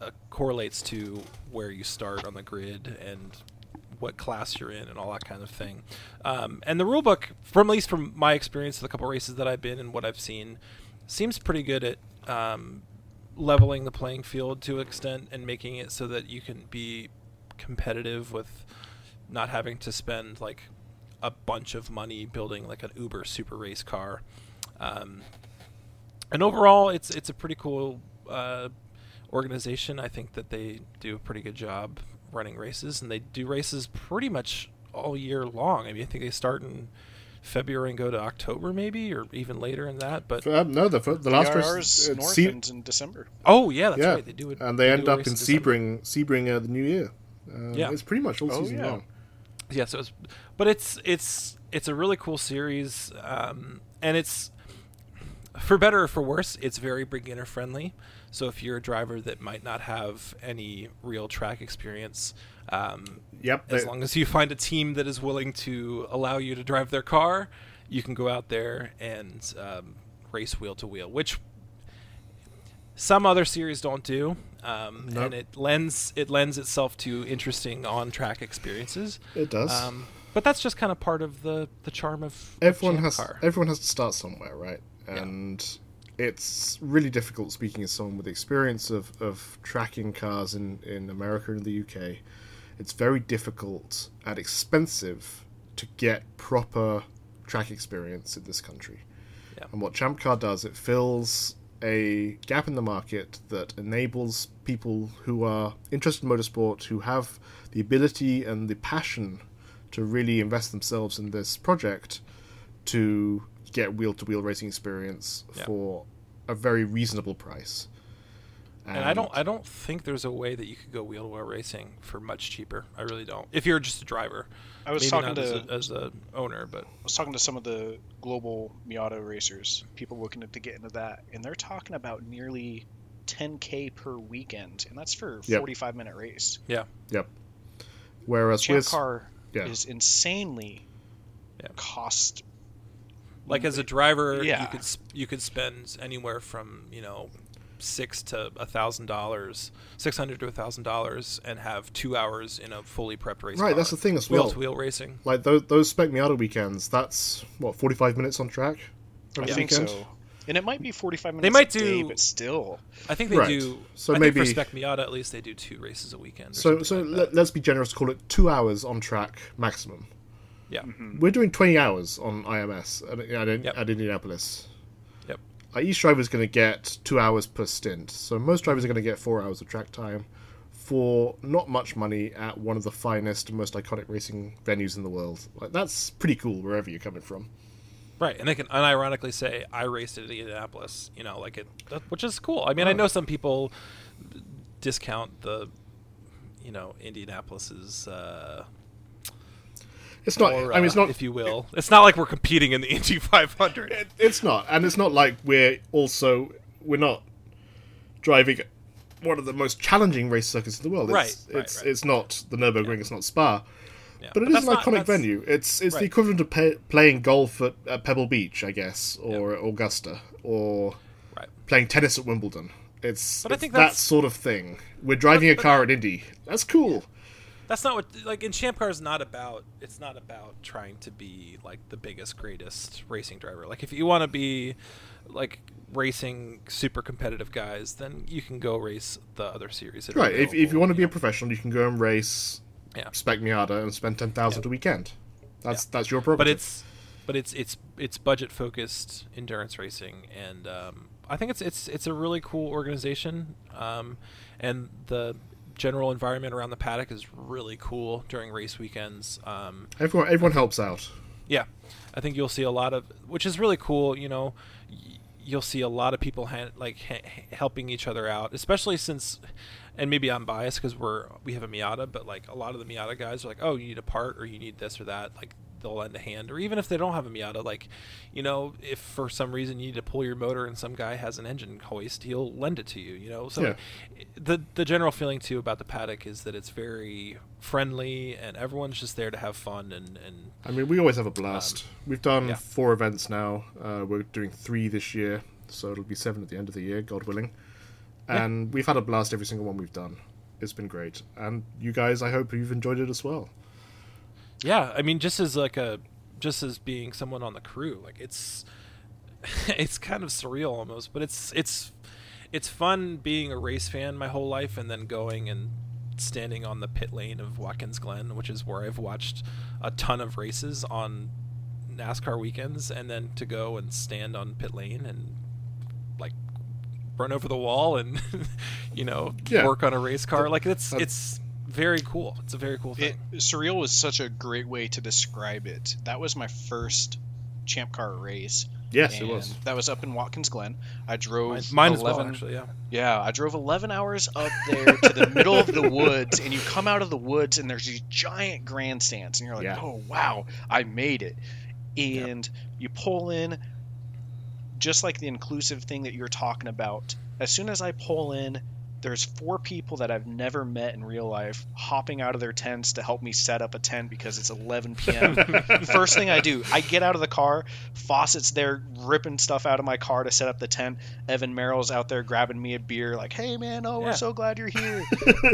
uh, correlates to where you start on the grid and what class you're in and all that kind of thing. Um, and the rulebook, from at least from my experience, the couple races that I've been and what I've seen, seems pretty good at um, leveling the playing field to extent and making it so that you can be competitive with not having to spend like a bunch of money building like an Uber super race car. Um, and overall, it's it's a pretty cool uh, organization. I think that they do a pretty good job running races, and they do races pretty much all year long. I mean, I think they start in February and go to October, maybe, or even later in that. But Um, no, the the last race VRR's uh, North Se- ends in December. oh yeah, that's yeah, right. They do it, and they, do end up race in December. Sebring, Sebring uh, the new year. Uh, Yeah. it's pretty much all Oh, season yeah. long. Yeah, so it's, but it's it's it's a really cool series, um, and it's for better or for worse, it's very beginner friendly. So if you're a driver that might not have any real track experience, um, Yep, as they- long as you find a team that is willing to allow you to drive their car, you can go out there and um, race wheel to wheel, which some other series don't do. Um, Nope. And it lends it lends itself to interesting on track experiences. It does. Um, but that's just kind of part of the, the charm of everyone has Car. everyone has to start somewhere, right? And it's really difficult speaking as someone with experience of, of tracking cars in, in America and the UK. It's very difficult and expensive to get proper track experience in this country. Yeah. And what Champ Car does, it fills a gap in the market that enables people who are interested in motorsport, who have the ability and the passion to really invest themselves in this project, to get wheel to wheel racing experience Yeah. for a very reasonable price. and I don't I don't think there's a way that you could go wheel to wheel racing for much cheaper. I really don't. If you're just a driver, I was maybe talking not to as a, as a owner, but I was talking to some of the global Miata racers, people looking to get into that, and they're talking about nearly 10k per weekend, and that's for a Yep. 45 minute race. yeah, Yep. Whereas Champ with Car yeah. is insanely Yeah. cost. Like as a driver, Yeah. you could s- you could spend anywhere from you know six to a thousand dollars, six hundred to a thousand dollars, and have two hours in a fully prepped race. Right, car. that's the thing as wheel well. to wheel racing. like those those Spec Miata weekends, that's what forty five minutes on track. I think weekend? so. And it might be 45 minutes They might a day, do- but still. I think they Right. do. So I think maybe- for Spec Miata, at least they do two races a weekend. So so like let, let's be generous. Call it two hours on track maximum. Yeah, We're doing twenty hours on IMS at, at, Yep. at Indianapolis. yep, Like each driver is going to get two hours per stint. So most drivers are going to get four hours of track time for not much money at one of the finest and most iconic racing venues in the world. Like that's pretty cool wherever you're coming from. right. And they can unironically say, "I raced at Indianapolis," you know, like it, that, which is cool. I mean, I Oh. know some people discount the, you know, Indianapolis's. Uh, It's not. I mean, it's not. if you will. It's not like we're competing in the Indy 500. It- it's not, and it's not like we're also we're not driving one of the most challenging race circuits in the world. It's, Right, right, it's right. it's not the Nurburgring. It's not Spa. Yeah, But it is that's an iconic venue. It's it's the equivalent of pay, playing golf at, at Pebble Beach, I guess, or at Augusta, or Right. playing tennis at Wimbledon. It's, But I it's think that sort of thing. We're driving a car at Indy. That's cool. That's not what like in Champ Car is not about. It's not about trying to be like the biggest, greatest racing driver. Like if you want to be like racing super competitive guys, then you can go race the other series. Right. If, if you want to be a professional, you can go and race Yeah. Spec Miata and spend ten thousand Yeah. a weekend. That's Yeah. that's your program. but it's but it's it's it's budget focused endurance racing and um, I think it's it's it's a really cool organization um, and the general environment around the paddock is really cool during race weekends um, everyone everyone helps out. yeah I think you'll see a lot of which is really cool you know you'll see a lot of people ha- like ha- helping each other out especially since and maybe I'm biased because we're we have a Miata, but like a lot of the Miata guys are like, oh, you need a part or you need this or that. Like they'll lend a hand, or even if they don't have a Miata, like you know, if for some reason you need to pull your motor and some guy has an engine hoist, he'll lend it to you. You know, so Yeah. the the general feeling too about the paddock is that it's very friendly and everyone's just there to have fun and and I mean, we always have a blast. We've done Um, yeah. four events now. Uh, we're doing three this year, so it'll be seven at the end of the year, God willing. And we've had a blast every single one we've done. It's been great, and you guys, I hope you've enjoyed it as well. Yeah, I mean, just as like a, just as being someone on the crew, like it's, it's kind of surreal almost, but it's it's, it's fun being a race fan my whole life, and then going and standing on the pit lane of Watkins Glen, which is where I've watched a ton of races on NASCAR weekends, and then to go and stand on pit lane and like run over the wall and you know Yeah. work on a race car. Like it's it's very cool. It's a very cool thing. It, surreal was such a great way to describe it. That was my first Champ Car race. Yes, it was. That was up in Watkins Glen. I drove mine mine as 11, well, actually. Yeah. Yeah, I drove 11 hours up there to the middle of the woods, and you come out of the woods, and there's these giant grandstands, and you're like, Yeah. oh, wow, I made it. And you pull in, just like the inclusive thing that you were talking about. As soon as I pull in, there's four people that I've never met in real life hopping out of their tents to help me set up a tent because it's 11 p.m. First thing I do, I get out of the car. Fawcett's there ripping stuff out of my car to set up the tent. Evan Merrill's out there grabbing me a beer, like, "Hey man, oh Yeah. we're so glad you're here."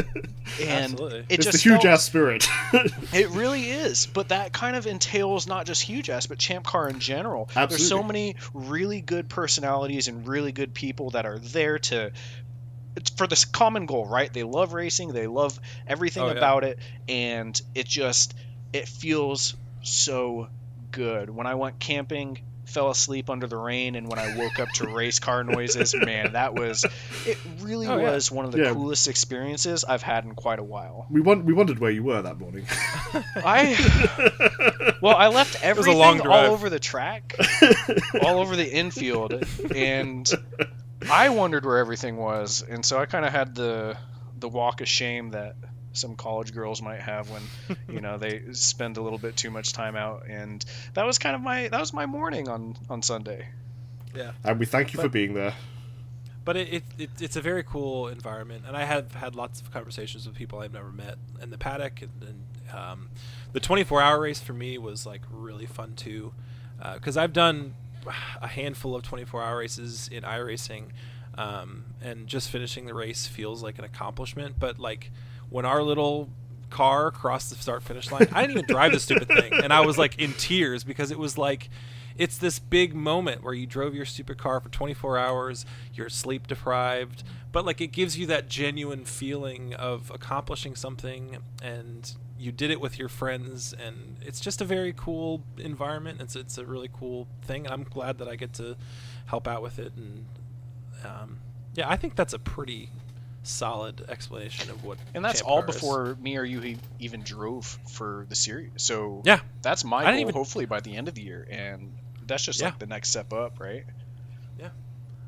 and Absolutely. it it's the just huge felt- ass spirit. it really is, but that kind of entails not just huge ass, but Champ Car in general. There's so many really good personalities and really good people that are there to it's for this common goal, right? They love racing, they love everything Oh, yeah. about it, and it just it feels so good. When I went camping, fell asleep under the rain, and when I woke up to race car noises, man, that was it. Really Oh, yeah. was one of the Yeah. coolest experiences I've had in quite a while. we won- we wondered where you were that morning. I well, I left was a everything long drive. all over the track, all over the infield, and I wondered where everything was, and so I kind of had the the walk of shame that some college girls might have when you know they spend a little bit too much time out, and that was kind of my that was my morning on on Sunday. Yeah. and we thank you for being there. But it, it, it it's a very cool environment, and I have had lots of conversations with people I've never met in the paddock, and, and um, the 24 hour race for me was like really fun too, because I've done a handful of 24 hour races in iRacing, um, and just finishing the race feels like an accomplishment. But like when our little car crossed the start finish line, I didn't even drive the stupid thing, and I was like in tears because it was like it's this big moment where you drove your stupid car for 24 hours you're sleep deprived but like it gives you that genuine feeling of accomplishing something and you did it with your friends and it's just a very cool environment it's it's a really cool thing and i'm glad that i get to help out with it and um, yeah i think that's a pretty solid explanation of what And that's all Car is. before me or you even drove for the series. So yeah that's my goal. even- Hopefully by the end of the year, and that's just Yeah. like the next step up, right?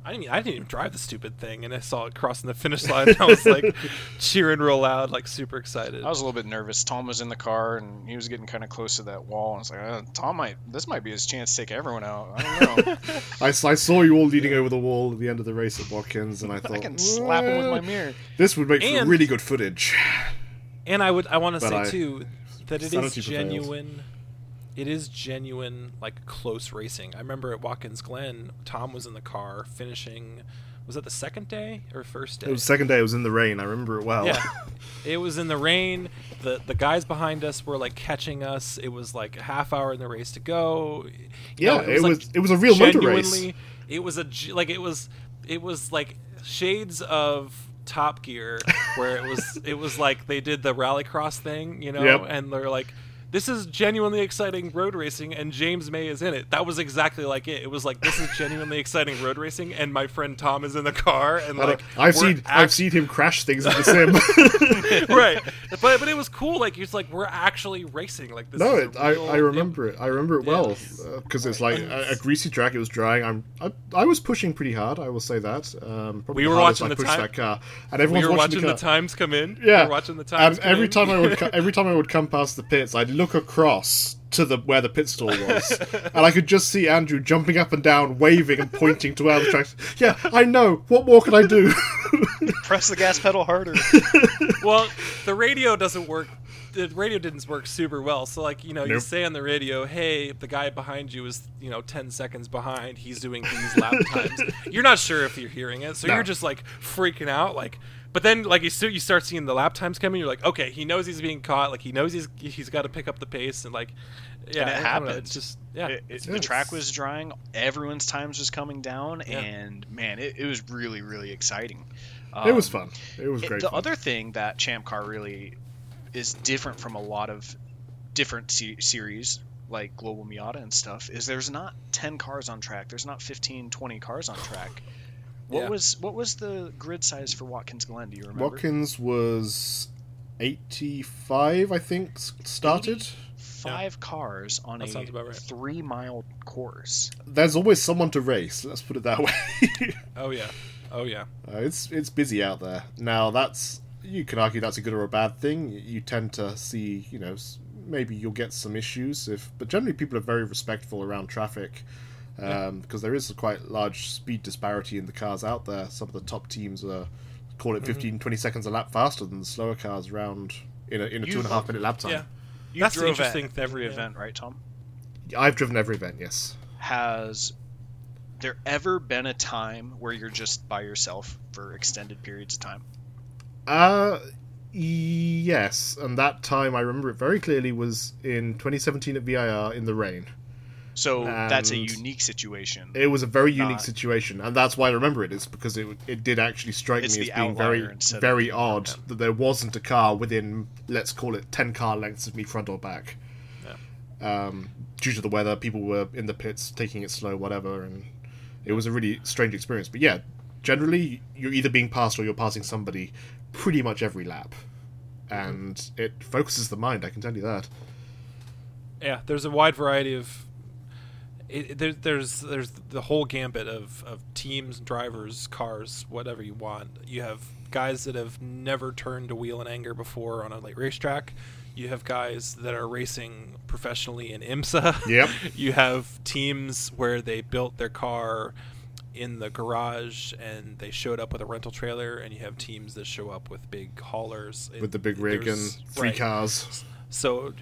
I didn't, I didn't even drive the stupid thing, and I saw it crossing the finish line. And I was like cheering real loud, like super excited. I was a little bit nervous. Tom was in the car and he was getting kind of close to that wall. And I was like, uh, Tom might, this might be his chance to take everyone out. I don't know. I, s- I saw you all leaning over the wall at the end of the race at Watkins, and I thought I can slap him with my mirror. This would make for really good footage. and I would, I want to say I- too that it is genuine. prevails. It is genuine, like close racing. I remember at Watkins Glen, Tom was in the car finishing. Was that the second day or first day? It was second day. It was in the rain. I remember it well. Yeah, it was in the rain. the The guys behind us were like catching us. It was like a half hour in the race to go. You Yeah, know, it like, was- it was a real motor race. It was a like it was it was like shades of Top Gear, where it was it was like they did the rallycross thing, you know, Yep. and they're like. This is genuinely exciting road racing, and James May is in it. That was exactly like it. It was like this is genuinely exciting road racing, and my friend Tom is in the car, and like I've seen I've seen him crash things in the sim. right but but it was cool like it's like we're actually racing like this no, it, I, I remember it. I remember it Yeah. well because it's like a, a greasy track. It was drying. I'm I, I was pushing pretty hard. I will say that. Um, probably We were watching the time- that car, and we were watching, watching the, the, times come in Yeah, we were watching the times And every in. time I would every time I would come past the pits, I'd look across to the where the pit stall was, and I could just see Andrew jumping up and down, waving and pointing to where the tracks. Yeah, I know. What more can I do? Press the gas pedal harder. well the radio doesn't work the radio didn't work super well so like you know you say on the radio hey the guy behind you is you know 10 seconds behind he's doing these lap times you're not sure if you're hearing it so No. you're just like freaking out like but then like you, so you start seeing the lap times coming you're like okay he knows he's being caught like he knows he's he's got to pick up the pace and like yeah And it I don't know, happened. it's just yeah It, it, Yeah, the track was drying. Everyone's times was coming down, Yeah. and man, it, it was really, really exciting. it was Um, fun. It was it- great. the fun. other thing that Champ Car really is different from a lot of different se- series like Global Miata and stuff is there's not 10 cars on track. There's not 15, 20 cars on track. What Yeah. was what was the grid size for Watkins Glen? Do you remember? Watkins was 85, I think, started. Five cars on That a right. three mile course. There's always someone to race. Let's put it that way. Oh yeah. Oh yeah. Uh, it's it's busy out there now. That's you can argue that's a good or a bad thing. You- You tend to see, you know, maybe you'll get some issues if, but generally people are very respectful around traffic um, because there is a quite large speed disparity in the cars out there. Some of the top teams are call it 15, 20 seconds a lap faster than the slower cars around in a in a You- two and a half minute lap time. Yeah. You That's the drove interesting at every yeah. event, right, Tom? I've driven every event. Yes. Has there ever been a time where you're just by yourself for extended periods of time? Uh yes, and that time I remember it very clearly was in 2017 at VIR in the rain. So that's a unique situation. It was a very unique Not- situation, and that's why I remember it. Is because it it did actually strike me as being very very the odd pattern. that there wasn't a car within let's call it ten car lengths of me front or back. Yeah. Um, due to the weather, people were in the pits taking it slow, whatever, and it was a really strange experience. But yeah, generally you're either being passed or you're passing somebody pretty much every lap, and it focuses the mind. I can tell you that. Yeah, there's a wide variety of. It, there, there's there's the whole gambit of, of teams, drivers, cars, whatever you want. You have guys that have never turned a wheel in anger before on a like racetrack. You have guys that are racing professionally in IMSA. Yep. you have teams where they built their car in the garage and they showed up with a rental trailer, and you have teams that show up with big haulers It- With the big rig and three right. cars. So,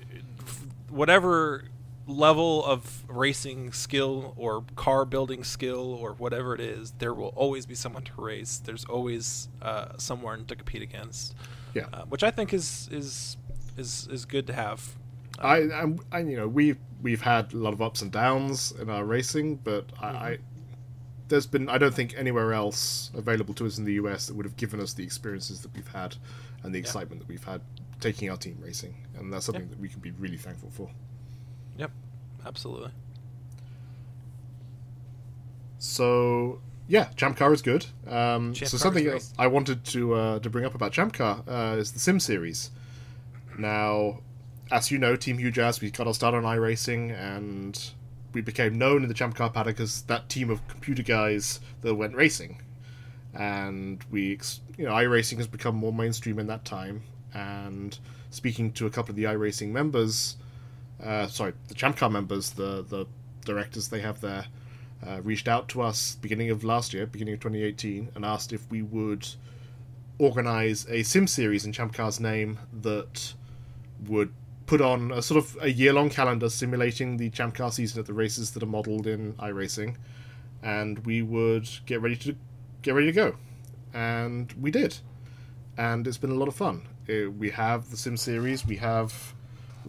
whatever level of racing skill or car building skill or whatever it is, there will always be someone to race. There's always uh, someone to compete against. Yeah. uh, which I think is is is is good to have. I, I'm, I, you know, we've we've had a lot of ups and downs in our racing, but I, I, there's been I don't think anywhere else available to us in the US that would have given us the experiences that we've had and the excitement that we've had taking our team racing, and that's something that we can be really thankful for. Yep, absolutely. So yeah, Champ Car is good. Um, so something else I wanted to uh, to bring up about Champ Car uh, is the Sim series. Now, as you know, Team Hugh Jazz, we got our start on iRacing, and we became known in the Champ Car paddock as that team of computer guys that went racing. And we, ex- you know, iRacing has become more mainstream in that time. And speaking to a couple of the iRacing members, uh, sorry, the Champ Car members, the the directors they have there, uh, reached out to us beginning of last year, beginning of 2018, and asked if we would organize a sim series in Champ Car's name that would put on a sort of a year long calendar simulating the Champ Car season at the races that are modeled in iRacing, and we would get ready to get ready to go, and we did, and it's been a lot of fun. Uh we have the sim series, we have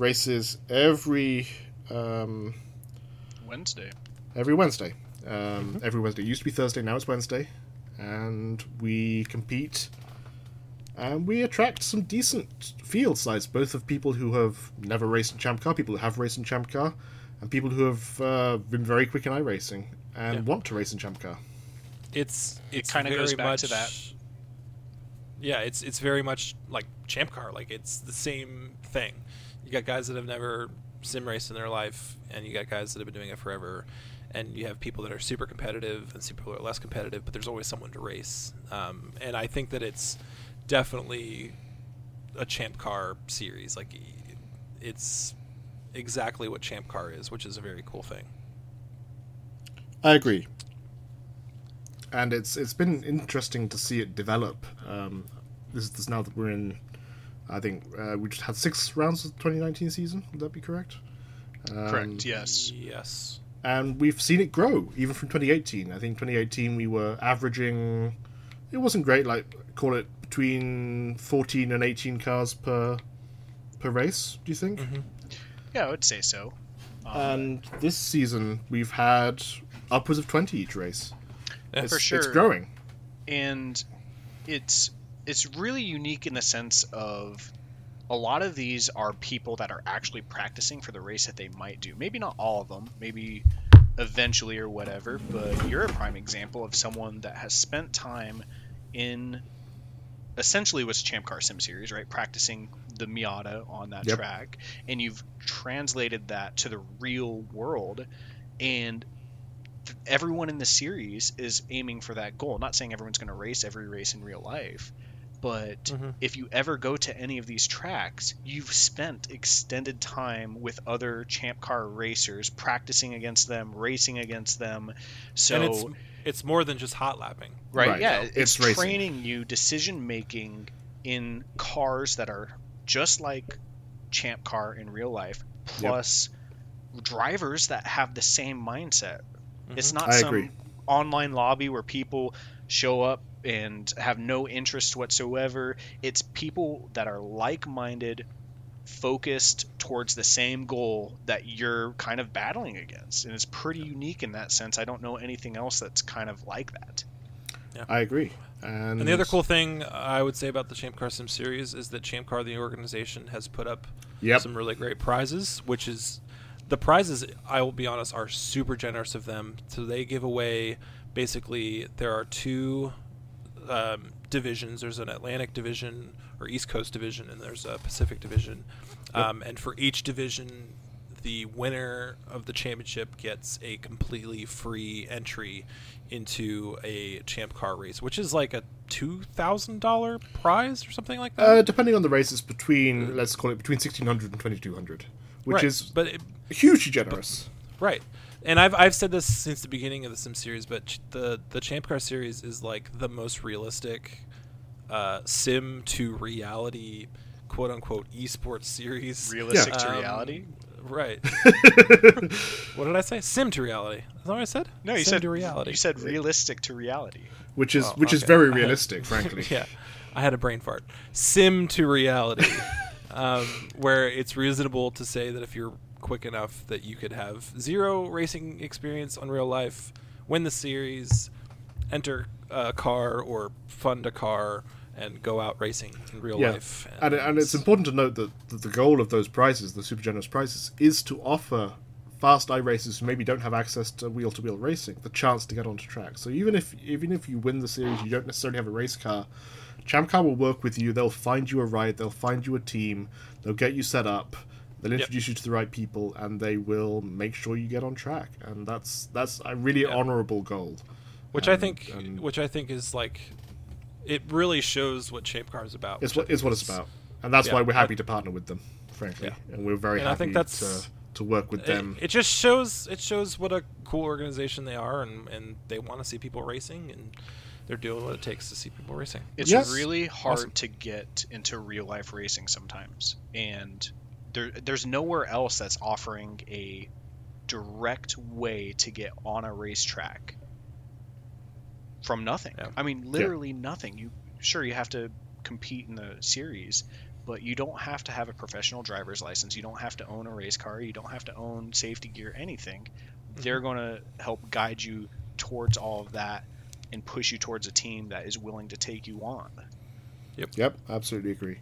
races every. Um, Wednesday. every Wednesday. Um, Every Wednesday. It used to be Thursday, now it's Wednesday. And we compete. And we attract some decent field size, both of people who have never raced in Champ Car, people who have raced in Champ Car, and people who have uh, been very quick in iRacing and Yeah. want to race in Champ Car. It's It kinda very goes back much, to that. Yeah, it's it's very much like Champ Car. Like it's the same thing. You got guys that have never sim raced in their life, and you got guys that have been doing it forever. And you have people that are super competitive and people that are less competitive, but there's always someone to race. Um, and I think that it's definitely a Champ Car series. Like it's exactly what Champ Car is, which is a very cool thing. I agree. And it's it's been interesting to see it develop. Um, this is now that we're in. I think uh, we just had six rounds of the 2019 season. Would that be correct? Um, Correct. Yes. Yes. and we've seen it grow even from 2018. I think 2018 we were averaging. It wasn't great, like call it between 14 and 18 cars per per race. Do you think? Yeah, I would say so. Um, And this season we've had upwards of 20 each race. Yeah, It's, for sure. it's growing. and it's it's really unique in the sense of a lot of these are people that are actually practicing for the race that they might do. Maybe not all of them. Maybe eventually or whatever. But you're a prime example of someone that has spent time in essentially what's Champ Car Sim Series, right? Practicing the Miata on that Yep. track, and you've translated that to the real world, and th- everyone in the series is aiming for that goal. Not saying everyone's going to race every race in real life, but Mhm. if you ever go to any of these tracks, you've spent extended time with other Champ Car racers, practicing against them, racing against them. So and it's it's more than just hot lapping. right, Right, yeah, no, it's, it's training you decision making in cars that are just like Champ Car in real life, plus drivers that have the same mindset. It's Mhm. not I some agree. online lobby where people show up and have no interest whatsoever. It's people that are like-minded, focused towards the same goal that you're kind of battling against, and it's pretty unique in that sense. I don't know anything else that's kind of like that. I agree. And, And the other cool thing I would say about the Champ Car Sim series is that Champ Car, the organization, has put up Yep. some really great prizes, which is the prizes. I will be honest, are super generous of them. So they give away basically there are two um, divisions. There's an Atlantic division or East Coast division, and there's a Pacific division. Um, and for each division, the winner of the championship gets a completely free entry into a champ car race, which is like a two thousand dollar prize or something like that. Uh, depending on the races, between let's call it between sixteen hundred and twenty two hundred, which right. is but it, hugely generous. Right. And I've I've said this since the beginning of the Sim series, but ch- the the Champ Car series is like the most realistic uh, sim to reality, quote unquote, esports series. Realistic Um, to reality. Right. what did I say? Sim to reality. Is that what I said? No, you sim said to reality. You said realistic to reality. which is Oh, which is very I had- realistic, frankly. yeah, I had a brain fart. Sim to reality, um, where it's reasonable to say that if you're quick enough, that you could have zero racing experience on real life, win the series, enter a car or fund a car, and go out racing in real Yeah, life. and, and it's important to note that, that the goal of those prizes, the super generous prizes, is to offer fast iRacers who maybe don't have access to wheel-to-wheel racing the chance to get onto track. So even if even if you win the series, you don't necessarily have a race car. Champ Car will work with you. They'll find you a ride. They'll find you a team. They'll get you set up. They'll Yep. introduce you to the right people, and they will make sure you get on track. And that's that's a really Yeah. honourable goal. which I think, and- which I think is like, it really shows what Champ Car is about. It's which what it's what it's about, and that's yeah, why we're I- happy to partner with them. Frankly, Yeah. and we're very And I happy think that's- to to work with it, them. it just shows it shows what a cool organization they are and, and they want to see people racing and they're doing what it takes to see people racing It's Yes. really hard Awesome. to get into real life racing sometimes, and there, there's nowhere else that's offering a direct way to get on a racetrack from nothing. Yeah. I mean, literally nothing. You sure you have to compete in the series, but you don't have to have a professional driver's license. You don't have to own a race car. You don't have to own safety gear. Anything. Mm-hmm. They're going to help guide you towards all of that and push you towards a team that is willing to take you on. Yep. Yep, absolutely agree.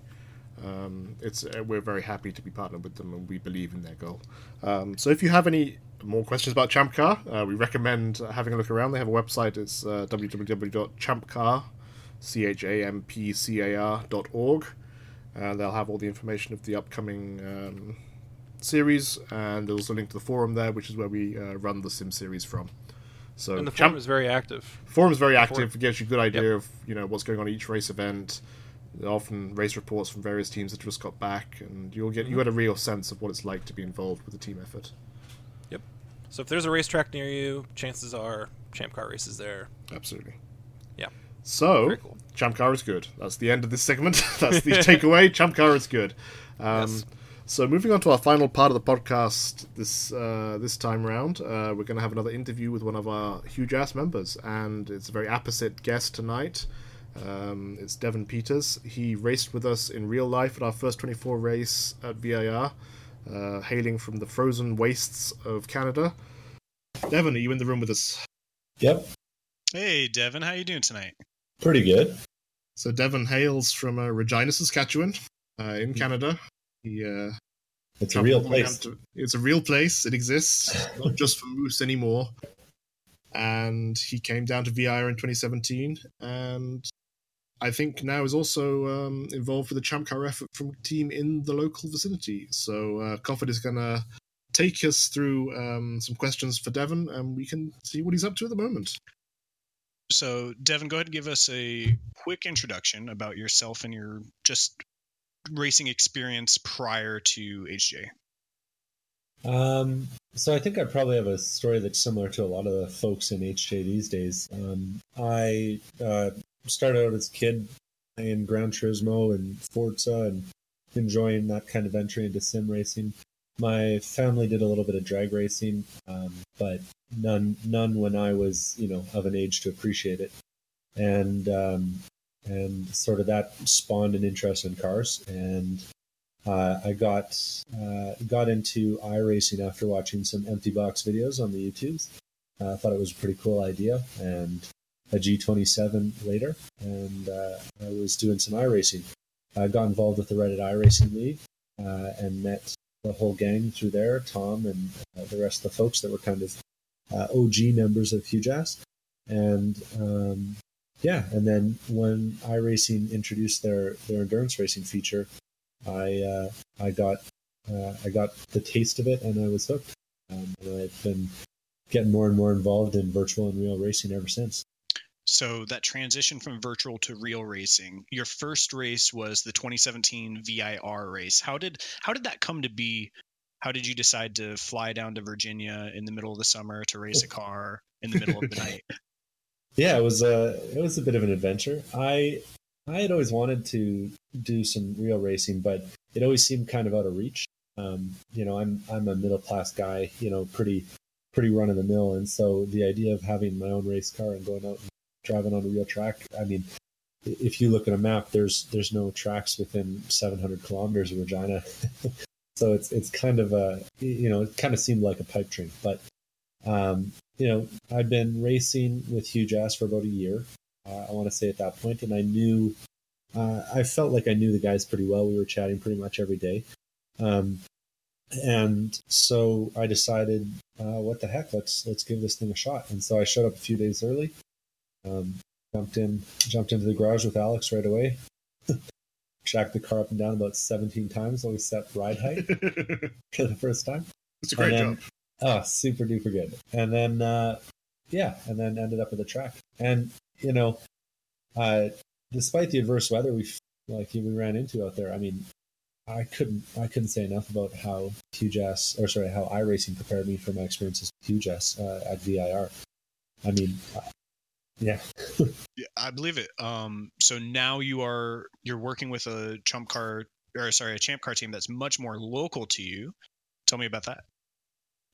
Um, it's uh, we're very happy to be partnered with them, and we believe in their goal. Um, so if you have any more questions about Champ Car, uh, we recommend having a look around. They have a website. It's uh, www.champcar, c h a m p c a r dot org, and they'll have all the information of the upcoming um, series, and there's also a link to the forum there, which is where we uh, run the sim series from. So and the Champ- forum is very active Forum is very active. It gives you a good idea of you know what's going on at each race event. Often race reports from various teams that just got back, and you'll get you Mm-hmm. get a real sense of what it's like to be involved with a team effort. yep so if there's a racetrack near you chances are champ car race is there Absolutely. yeah So cool. Champ Car is good. That's the end of this segment. That's the takeaway. Champ Car is good. Um, Yes. So moving on to our final part of the podcast this uh, this time round, uh, we're going to have another interview with one of our huge ass members, and it's a very apposite guest tonight. Um, it's Devon Peters. He raced with us in real life at our first 24 race at VIR, uh, hailing from the frozen wastes of Canada. Devon, are you in the room with us? Yep, Hey, Devin, how you doing tonight? pretty good. So Devon hails from uh, Regina, Saskatchewan, uh, in Canada. He uh, It's a real place. Wolverhampton. It's a real place. It exists, not just for moose anymore. And he came down to VIR in 2017, and I think now is also um, involved with the Champ Car effort from a team in the local vicinity. So uh, Cofford is going to take us through um, some questions for Devon, and we can see what he's up to at the moment. So, Devin, go ahead and give us a quick introduction about yourself and your just racing experience prior to HJ. Um, so I think I probably have a story that's similar to a lot of the folks in HJ these days. Um, I uh, started out as a kid in Gran Turismo and Forza and enjoying that kind of entry into sim racing. My family did a little bit of drag racing, um, but none none when I was you know of an age to appreciate it, and um, and sort of that spawned an interest in cars, and uh, I got uh, got into iRacing after watching some empty box videos on the YouTubes. Uh, I thought it was a pretty cool idea, and a G27 later, and uh, I was doing some iRacing. I got involved with the Reddit iRacing League uh, and met the whole gang through there, Tom and uh, the rest of the folks that were kind of uh, OG members of HugeAss. And um, yeah, and then when iRacing introduced their, their endurance racing feature, I uh, I got uh, I got the taste of it and I was hooked. Um, and I've been getting more and more involved in virtual and real racing ever since. So that transition from virtual to real racing, your first race was the 2017 VIR race. How did how did that come to be? How did you decide to fly down to Virginia in the middle of the summer to race a car in the middle of the night? Yeah, it was a it was a bit of an adventure. I I had always wanted to do some real racing, but it always seemed kind of out of reach. Um, you know, I'm I'm a middle class guy, you know, pretty pretty run of the mill, and so the idea of having my own race car and going out and driving on a real track. I mean, if you look at a map, there's there's no tracks within 700 kilometers of Regina, so it's it's kind of a you know it kind of seemed like a pipe dream. But um, you know, I'd been racing with HugeAss for about a year. Uh, I want to say at that point, and I knew uh, I felt like I knew the guys pretty well. We were chatting pretty much every day. Um, and so I decided, uh, what the heck, let's let's give this thing a shot. And so I showed up a few days early, um, jumped in, jumped into the garage with Alex right away. Jacked the car up and down about 17 times while we set ride height for the first time. It's a great then- job. Oh, super duper good. And then, uh, yeah, and then ended up at the track. And you know, uh, despite the adverse weather we like we ran into out there, I mean, I couldn't I couldn't say enough about how HugeAss or sorry how iRacing prepared me for my experiences with uh, at VIR. I mean, uh, yeah, Yeah, I believe it. Um, so now you are you're working with a chump car or sorry, a champ car team that's much more local to you. Tell me about that.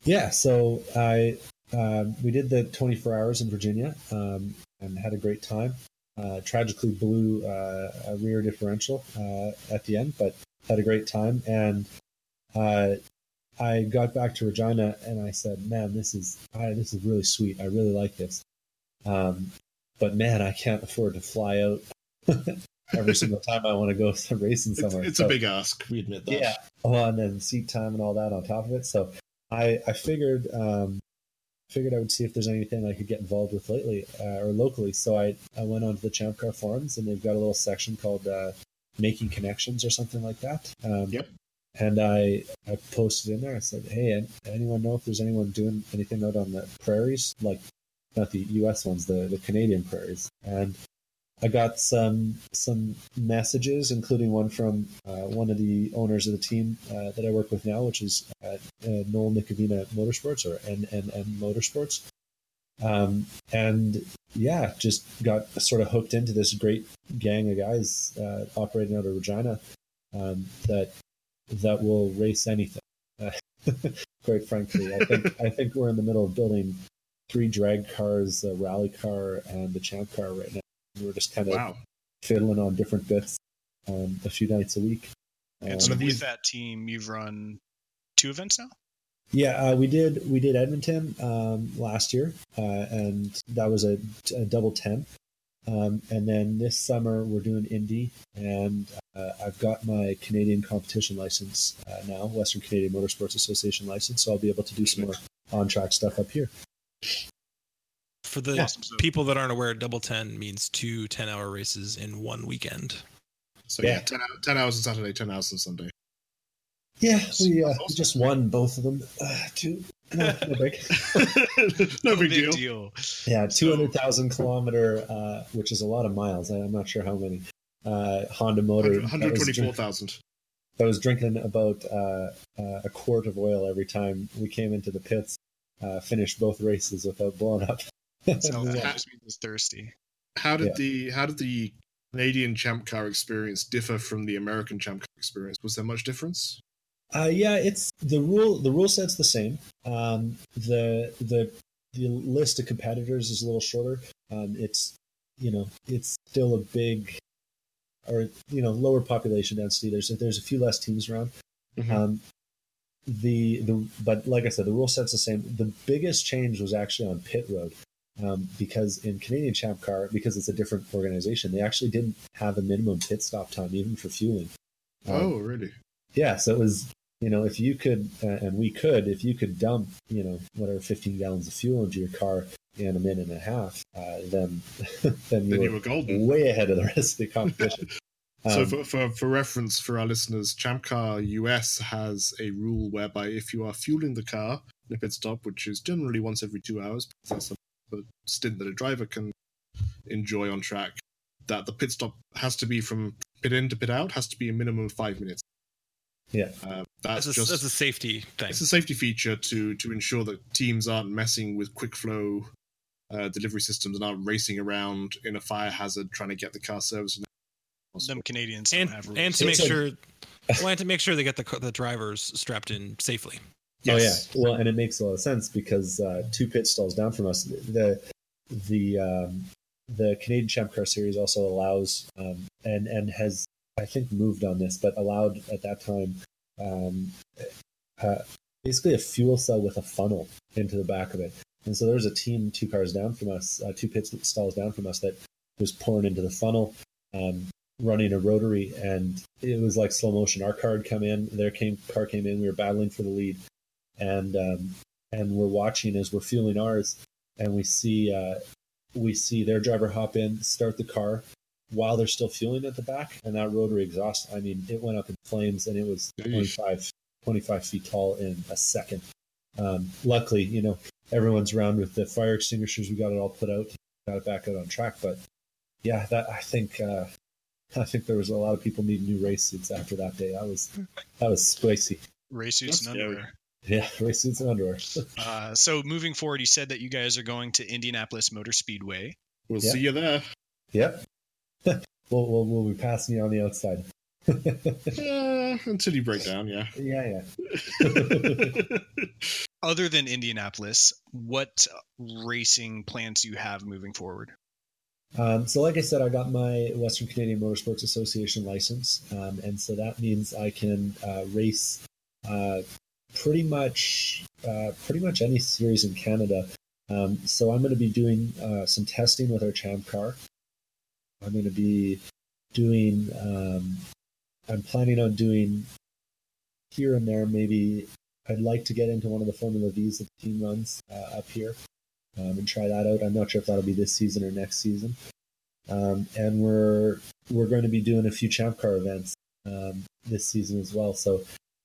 Yeah, so I uh, we did the 24 hours in Virginia um, and had a great time. Uh, tragically blew uh, a rear differential uh, at the end, but had a great time. And uh, I got back to Regina and I said, "Man, this is I, this is really sweet. I really like this." Um, but man, I can't afford to fly out every single time I want to go racing somewhere. it's So- a big ask. We admit that. yeah. Oh, and then seat time and all that on top of it. So I I figured um, figured I would see if there's anything I could get involved with lately uh, or locally. So I I went onto the Champ Car forums and they've got a little section called uh, Making Connections or something like that. Um, Yep. And I I posted in there. I said, "Hey, anyone know if there's anyone doing anything out on the prairies, like not the U.S. ones, the the Canadian prairies?" And I got some some messages, including one from uh, one of the owners of the team uh, that I work with now, which is uh, uh, Noel Nicovina Motorsports or NNM Motorsports. Um, and yeah, just got sort of hooked into this great gang of guys uh, operating out of Regina um, that that will race anything. Quite frankly, I think I think we're in the middle of building three drag cars, a rally car, and a champ car right now. We're just kind of Wow. fiddling on different bits um, a few nights a week. And Um, so with that team, you've run two events now. yeah, uh, we did we did Edmonton um, last year, uh, and that was a, a double ten. Um, and then this summer we're doing Indy, and uh, I've got my Canadian competition license uh, now, Western Canadian Motorsports Association license, so I'll be able to do some more on track stuff up here. For the Awesome. People that aren't aware, double ten means two 10 hour races in one weekend. So Yeah. yeah, 10, 10 hours on Saturday, 10 hours on Sunday. Yeah, we uh, That's awesome. just won both of them. Uh, two, no, no big. no big, deal. Yeah, two hundred thousand kilometer, uh, which is a lot of miles. I, I'm not sure how many. Uh, Honda motor that was, drink- 124,000. that was drinking about uh, uh, a quart of oil every time we came into the pits. Uh, finished both races without blowing up. So that Yeah. just means thirsty. How did Yeah. the how did the Canadian Champ Car experience differ from the American Champ Car experience? Was there much difference? Uh, yeah, it's the rule. The rule set's the same. Um, the the the list of competitors is a little shorter. Um, it's you know it's still a big or you know lower population density. There's there's a few less teams around. Mhm. Um, the the but like I said, the rule set's the same. The biggest change was actually on pit road. Um, because in Canadian Champ Car, because it's a different organization, they actually didn't have a minimum pit stop time even for fueling. Um, oh, really? yeah so it was you know if you could uh, and we could if you could dump you know whatever 15 gallons of fuel into your car in a minute and a half uh, then then you Then were you were golden. way ahead of the rest of the competition so Um, for, for, for reference for our listeners, Champ Car US has a rule whereby if you are fueling the car in a pit stop, which is generally once every two hours, that's a, a stint that a driver can enjoy on track, that the pit stop has to be from pit in to pit out, has to be a minimum of five minutes. Yeah. Uh, That's that's a, just that's a safety thing. it's a safety feature to to ensure that teams aren't messing with quick flow uh, delivery systems and aren't racing around in a fire hazard trying to get the car serviced. Them Canadians don't and have rules. and to make It's a- sure, well, and to make sure they get the the drivers strapped in safely. Yes. oh yeah well and it makes a lot of sense because uh, two pit stalls down from us the the um, the Canadian Champ Car Series also allows um, and and has I think moved on this, but allowed at that time um, uh, basically a fuel cell with a funnel into the back of it. And so there was a team two cars down from us, uh, two pit stalls down from us that was pouring into the funnel, um, running a rotary, and it was like slow motion. Our car had come in, their came, car came in, we were battling for the lead, and um, and we're watching as we're fueling ours, and we see uh, we see their driver hop in, start the car while they're still fueling at the back, and that rotary exhaust, I mean, it went up in flames, and it was Yeesh. 25, 25 feet tall in a second. Um, luckily, you know, everyone's around with the fire extinguishers. We got it all put out, got it back out on track. But yeah, that I think uh, I think there was a lot of people needing new race suits after that day. That was that was spicy. Race suits and underwear. Yeah, race suits and underwear. Uh, so moving forward, you said that you guys are going to Indianapolis Motor Speedway. We'll Yeah. see you there. yep. we'll, we'll we'll be passing you on the outside. Uh, until you break down, yeah. yeah, yeah. Other than Indianapolis, what racing plans do you have moving forward? Um, so, like I said, I got my Western Canadian Motorsports Association license, um, and so that means I can uh, race uh, pretty much uh, pretty much any series in Canada. Um, so, I'm going to be doing uh, some testing with our Champ car. I'm going to be doing. Um, I'm planning on doing here and there. Maybe I'd like to get into one of the Formula V's that the team runs uh, up here um, and try that out. I'm not sure if that'll be this season or next season. Um, and we're we're going to be doing a few Champ Car events um, this season as well. So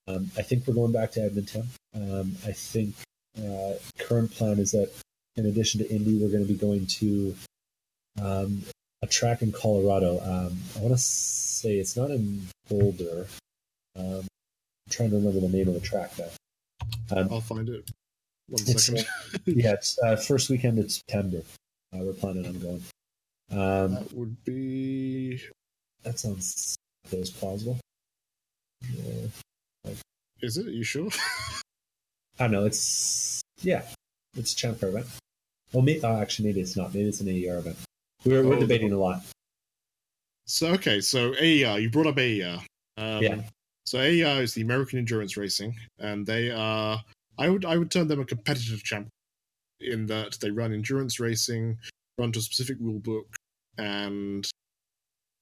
um, I think we're going back to Edmonton. Um, I think uh, current plan is that in addition to Indy, we're going to be going to um, a track in Colorado. I want to say it's not in Boulder. I'm trying to remember the name of the track now. I'll find it. One It's, second. yeah, it's uh, first weekend of September. Uh, we're planning on going. Um, That would be. that sounds that was plausible. Yeah. Is it? Are you sure? I don't know. It's yeah, it's a champ event. Well, maybe, oh, actually, maybe it's not. Maybe it's an AER event. We're, we're Oh, debating a lot. So okay, so AER, you brought up AER. Um, Yeah. So AER is the American Endurance Racing, and they are I would I would term them a competitive champ in that they run endurance racing, run to a specific rule book, and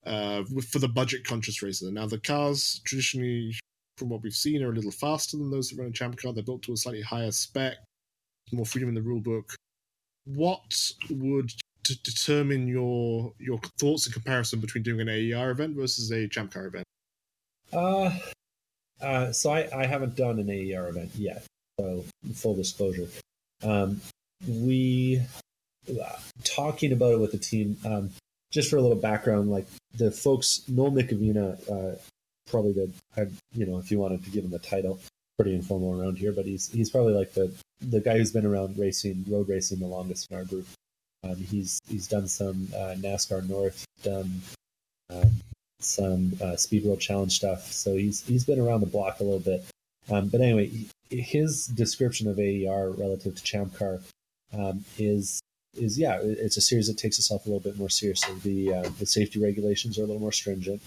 uh, for the budget conscious racer. Now the cars traditionally, from what we've seen, are a little faster than those that run a champ car. They're built to a slightly higher spec, more freedom in the rule book. What would determine your your thoughts and comparison between doing an AER event versus a champ car event? Uh, uh, so I, I haven't done an AER event yet. So full disclosure, um, we uh, talking about it with the team. Um, just for a little background, like the folks, Noel Nicovina, uh, probably the, you know, if you wanted to give him a title, pretty informal around here, but he's he's probably like the the guy who's been around racing, road racing, the longest in our group. Um, he's he's done some uh, NASCAR North, done um, some uh, Speed World Challenge stuff. So he's he's been around the block a little bit. Um, but anyway, his description of AER relative to Champ Car um, is is yeah, it's a series that takes itself a little bit more seriously. The uh, the safety regulations are a little more stringent.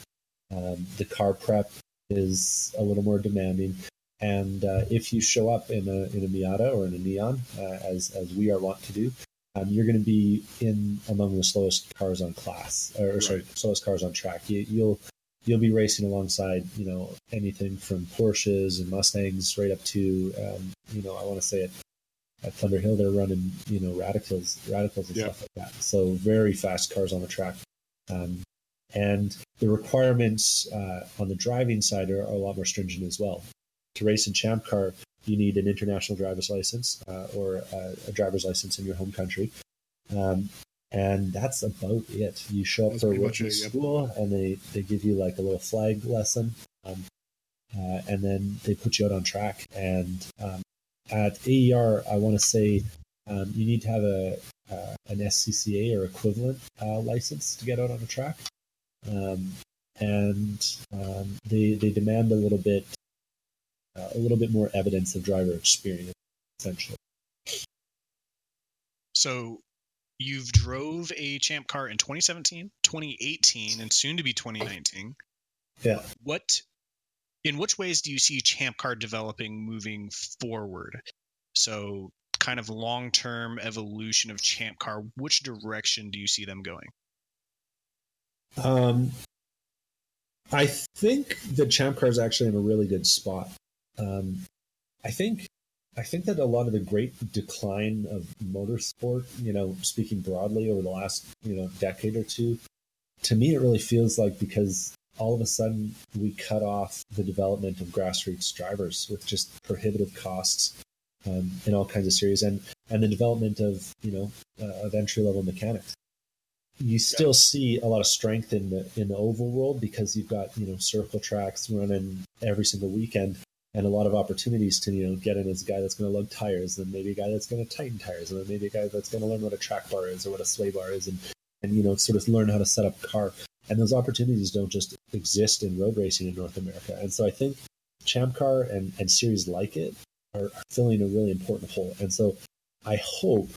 Um, the car prep is a little more demanding. And uh, if you show up in a in a Miata or in a Neon, uh, as as we are wont to do, um, you're going to be in among the slowest cars on class, or right. sorry, slowest cars on track. You, you'll you'll be racing alongside you know anything from Porsches and Mustangs right up to um, you know I want to say it at Thunder Hill they're running you know radicals radicals and yeah. stuff like that. So very fast cars on the track. Um, and the requirements uh, on the driving side are, are, a lot more stringent as well. To race in Champ Car, you need an international driver's license uh, or a, a, driver's license in your home country. Um, and that's about it. You show up that's for a working school, and they, they give you like a little flag lesson, um, uh, and then they put you out on track. And um, at AER, I want to say um, you need to have a uh, an SCCA or equivalent uh, license to get out on a track, um, and um, they they demand a little bit uh, a little bit more evidence of driver experience, essentially. So you've drove a champ car in 2017 2018 and soon to be 2019 yeah. What in which ways do you see champ car developing moving forward? So kind of long-term evolution of champ car which direction do you see them going? Um i think the champ car is actually in a really good spot. Um i think I think that a lot of the great decline of motorsport, you know, speaking broadly over the last, you know, decade or two, to me, it really feels like because all of a sudden we cut off the development of grassroots drivers with just prohibitive costs um, in all kinds of series and, and the development of, you know, uh, of entry level mechanics. You still yeah. see a lot of strength in the in the oval world because you've got you know circle tracks running every single weekend, and a lot of opportunities to you know get in as a guy that's going to lug tires, and maybe a guy that's going to tighten tires, and then maybe a guy that's going to learn what a track bar is or what a sway bar is, and and you know sort of learn how to set up a car. And those opportunities don't just exist in road racing in North America. And so I think Champ Car and, and series like it are, are filling a really important hole. And so I hope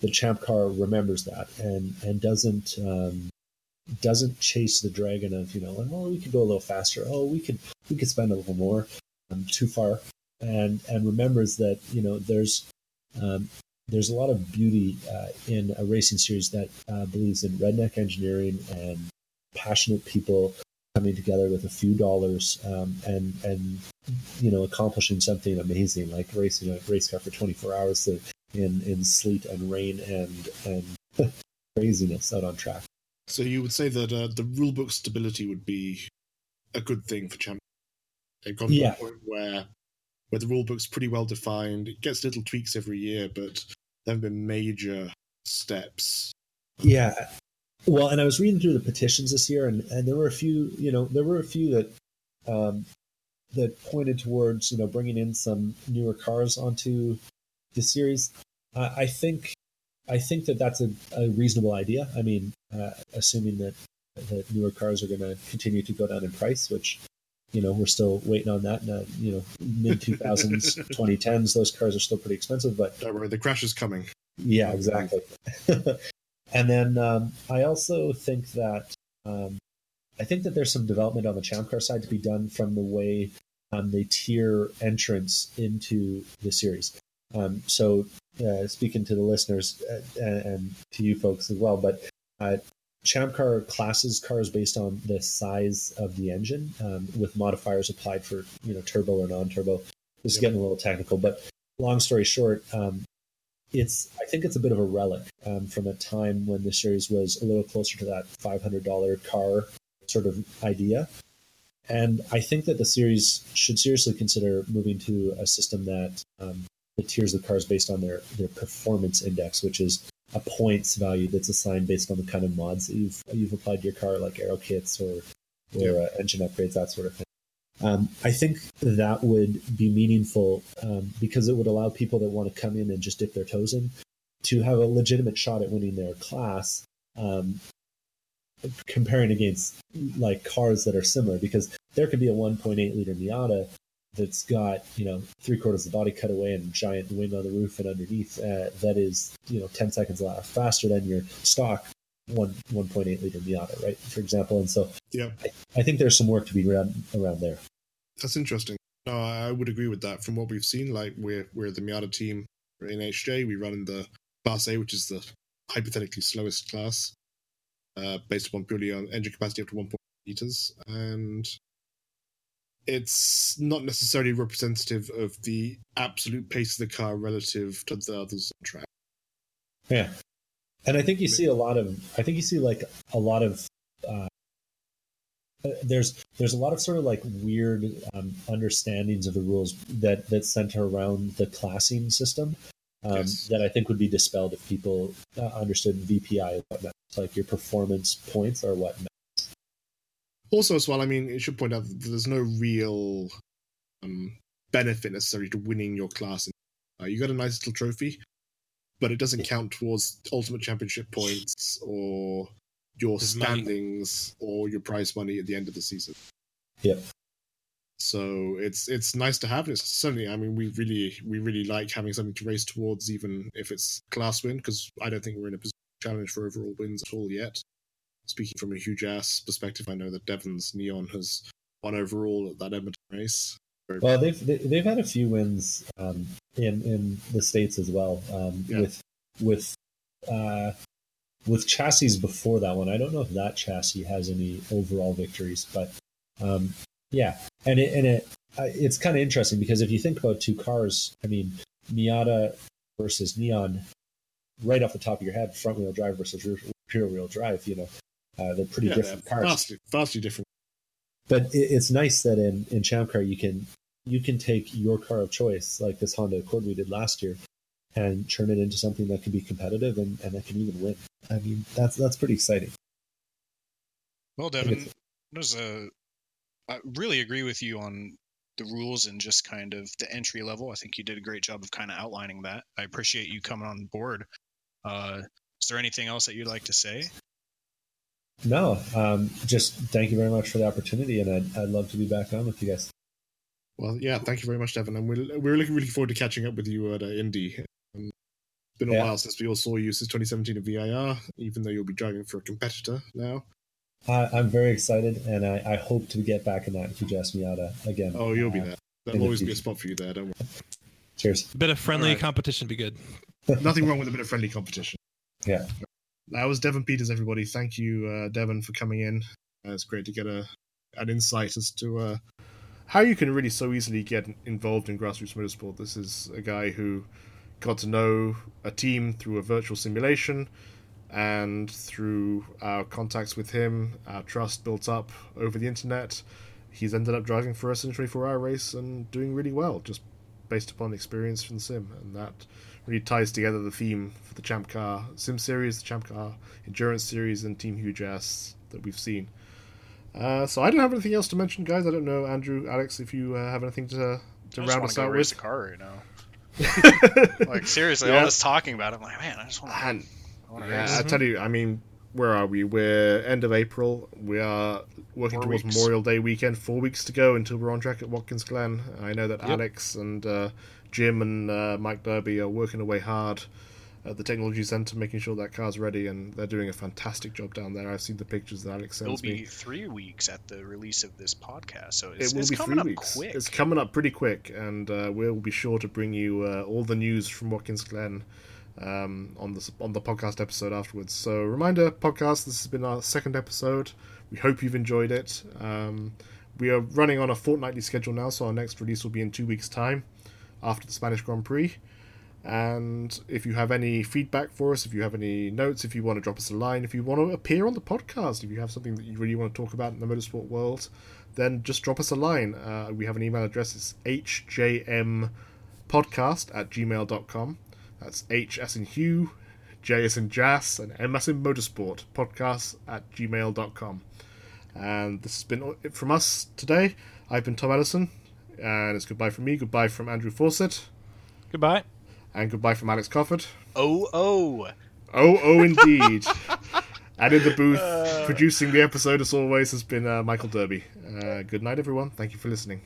the Champ Car remembers that and and doesn't um, doesn't chase the dragon of you know oh we could go a little faster oh we could we could spend a little more um, too far, and and remembers that you know there's um, there's a lot of beauty uh, in a racing series that uh, believes in redneck engineering and passionate people coming together with a few dollars um, and and you know accomplishing something amazing like racing a race car for 24 hours in in sleet and rain and and craziness out on track. So you would say that uh, the rulebook stability would be a good thing for champ They've gone yeah. to a point where where the rule book's pretty well defined. It gets little tweaks every year, but there have been major steps. Yeah. Well, and I was reading through the petitions this year, and, and there were a few, you know, there were a few that um, that pointed towards, you know, bringing in some newer cars onto the series. Uh, I think, I think that that's a, a reasonable idea. I mean, uh, assuming that that newer cars are going to continue to go down in price, which you know, we're still waiting on that. And, you know, mid 2000s, 2010s, those cars are still pretty expensive. But don't worry, the crash is coming. Yeah, exactly. and then um, I also think that um, I think that there's some development on the Champ Car side to be done from the way um, they tier entrance into the series. Um, so, uh, speaking to the listeners uh, and, and, to you folks as well, but uh, Champ Car classes cars based on the size of the engine, um, with modifiers applied for you know turbo or non-turbo. This is Yep. getting a little technical, but long story short, um, it's I think it's a bit of a relic um, from a time when the series was a little closer to that five hundred dollar car sort of idea. And I think that the series should seriously consider moving to a system that um, that tiers the cars based on their their performance index, which is a points value that's assigned based on the kind of mods that you've you've applied to your car, like aero kits or or uh, engine upgrades, that sort of thing. Um, I think that would be meaningful um, because it would allow people that want to come in and just dip their toes in to have a legitimate shot at winning their class, um, comparing against like cars that are similar. Because there could be a 1.8 liter Miata that's got you know three quarters of the body cut away and giant wing on the roof and underneath uh, that is you know 10 seconds faster than your stock one 1.8 liter Miata, right? For example, and so Yeah. I think there's some work to be around around there. That's interesting. No, I I would agree with that. From what we've seen, like we're we're the Miata team in HJ. We run in the Class A, which is the hypothetically slowest class, uh, based upon purely on engine capacity up to 1.8 liters, and it's not necessarily representative of the absolute pace of the car relative to the others on track. Yeah, and I think you see a lot of. I think you see like a lot of. Uh, there's there's a lot of sort of like weird um, understandings of the rules that that center around the classing system um, Yes. that I think would be dispelled if people uh, understood VPI what matters. Like your performance points are what matters. Also, as well, I mean, it should point out that there's no real um, benefit necessarily to winning your class. Uh, you got a nice little trophy, but it doesn't count towards ultimate championship points or your There's money. standings or your prize money at the end of the season. Yep. So it's it's nice to have. It's certainly, I mean, we really we really like having something to race towards, even if it's class win, because I don't think we're in a position to challenge for overall wins at all yet. Speaking from a huge ass perspective, I know that Devon's Neon has won overall at that Edmonton race. Well, they've they- they've had a few wins um, in in the states as well um, Yeah. with with uh, with chassis before that one. I don't know if that chassis has any overall victories, but um, yeah, and it and it it's kind of interesting because if you think about two cars, I mean Miata versus Neon, right off the top of your head, front wheel drive versus rear wheel drive, you know, uh, they're pretty yeah, different they're cars vastly, vastly different. but it, it's nice that in in Champ Car you can you can take your car of choice, like this Honda Accord we did last year, and turn it into something that can be competitive and, and that can even win. I mean, that's that's pretty exciting. Well, Devon, it's- there's a. I really agree with you on the rules and just kind of the entry level. I think you did a great job of kind of outlining that. I appreciate you coming on board. Uh, is there anything else that you'd like to say? No, um, just thank you very much for the opportunity, and I'd, I'd love to be back on with you guys. Well, yeah, thank you very much, Devon, and we're we're looking really forward to catching up with you at uh, Indy. Um, it's been a Yeah. while since we all saw you since 2017 at VIR, even though you'll be driving for a competitor now. I, I'm very excited, and I, I hope to get back in that if you just me out uh, again. Oh, you'll be Uh, there. in There'll the always be a spot for you there. Don't worry. Cheers. A bit of friendly Alright. competition would be good. Nothing wrong with a bit of friendly competition. Yeah. That was Devon Peters, everybody. Thank you, uh, Devon, for coming in. Uh, it's great to get a an insight as to uh, how you can really so easily get involved in grassroots motorsport. This is a guy who got to know a team through a virtual simulation, and through our contacts with him, our trust built up over the internet. He's ended up driving for us in a 24 hour race and doing really well, just based upon experience from the sim. And that really ties together the theme for the Champ Car Sim series, the Champ Car Endurance series, and Team Huge Ass that we've seen. Uh, so I don't have anything else to mention, guys. I don't know, Andrew, Alex, if you uh, have anything to to round us to out race with. a car right now. Like seriously, Yeah. all this talking about, it, I'm like, man, I just want to. I want to yeah, race. I tell you, I mean, where are we? We're end of April. We are working Four towards weeks. Memorial Day weekend. Four weeks to go until we're on track at Watkins Glen. I know that Yep. Alex and uh, Jim and uh, Mike Derby are working away hard at the technology center, making sure that car's ready, and they're doing a fantastic job down there. I've seen the pictures that Alex It'll be me. three weeks at the release of this podcast, so it's, It will it's be coming three up weeks. quick. It's coming up pretty quick, and uh, we'll be sure to bring you uh, all the news from Watkins Glen um, on the on the podcast episode afterwards. So, reminder podcast. This has been our second episode. We hope you've enjoyed it. Um, we are running on a fortnightly schedule now, so our next release will be in two weeks' time after the Spanish Grand Prix. And if you have any feedback for us, if you have any notes, if you want to drop us a line, if you want to appear on the podcast, if you have something that you really want to talk about in the motorsport world, then just drop us a line. Uh, we have an email address, it's hjmpodcast at gmail.com. That's H as in Hugh, J as in Jazz, and M as in Motorsport, podcast at gmail.com. And this has been it from us today. I've been Tom Ellison, and it's goodbye from me, goodbye from Andrew Fawcett, Goodbye. and goodbye from Alex Cofford. Oh, oh. Oh, oh, indeed. and in the booth, producing the episode as always, has been uh, Michael Derby. Uh, good night, everyone. Thank you for listening.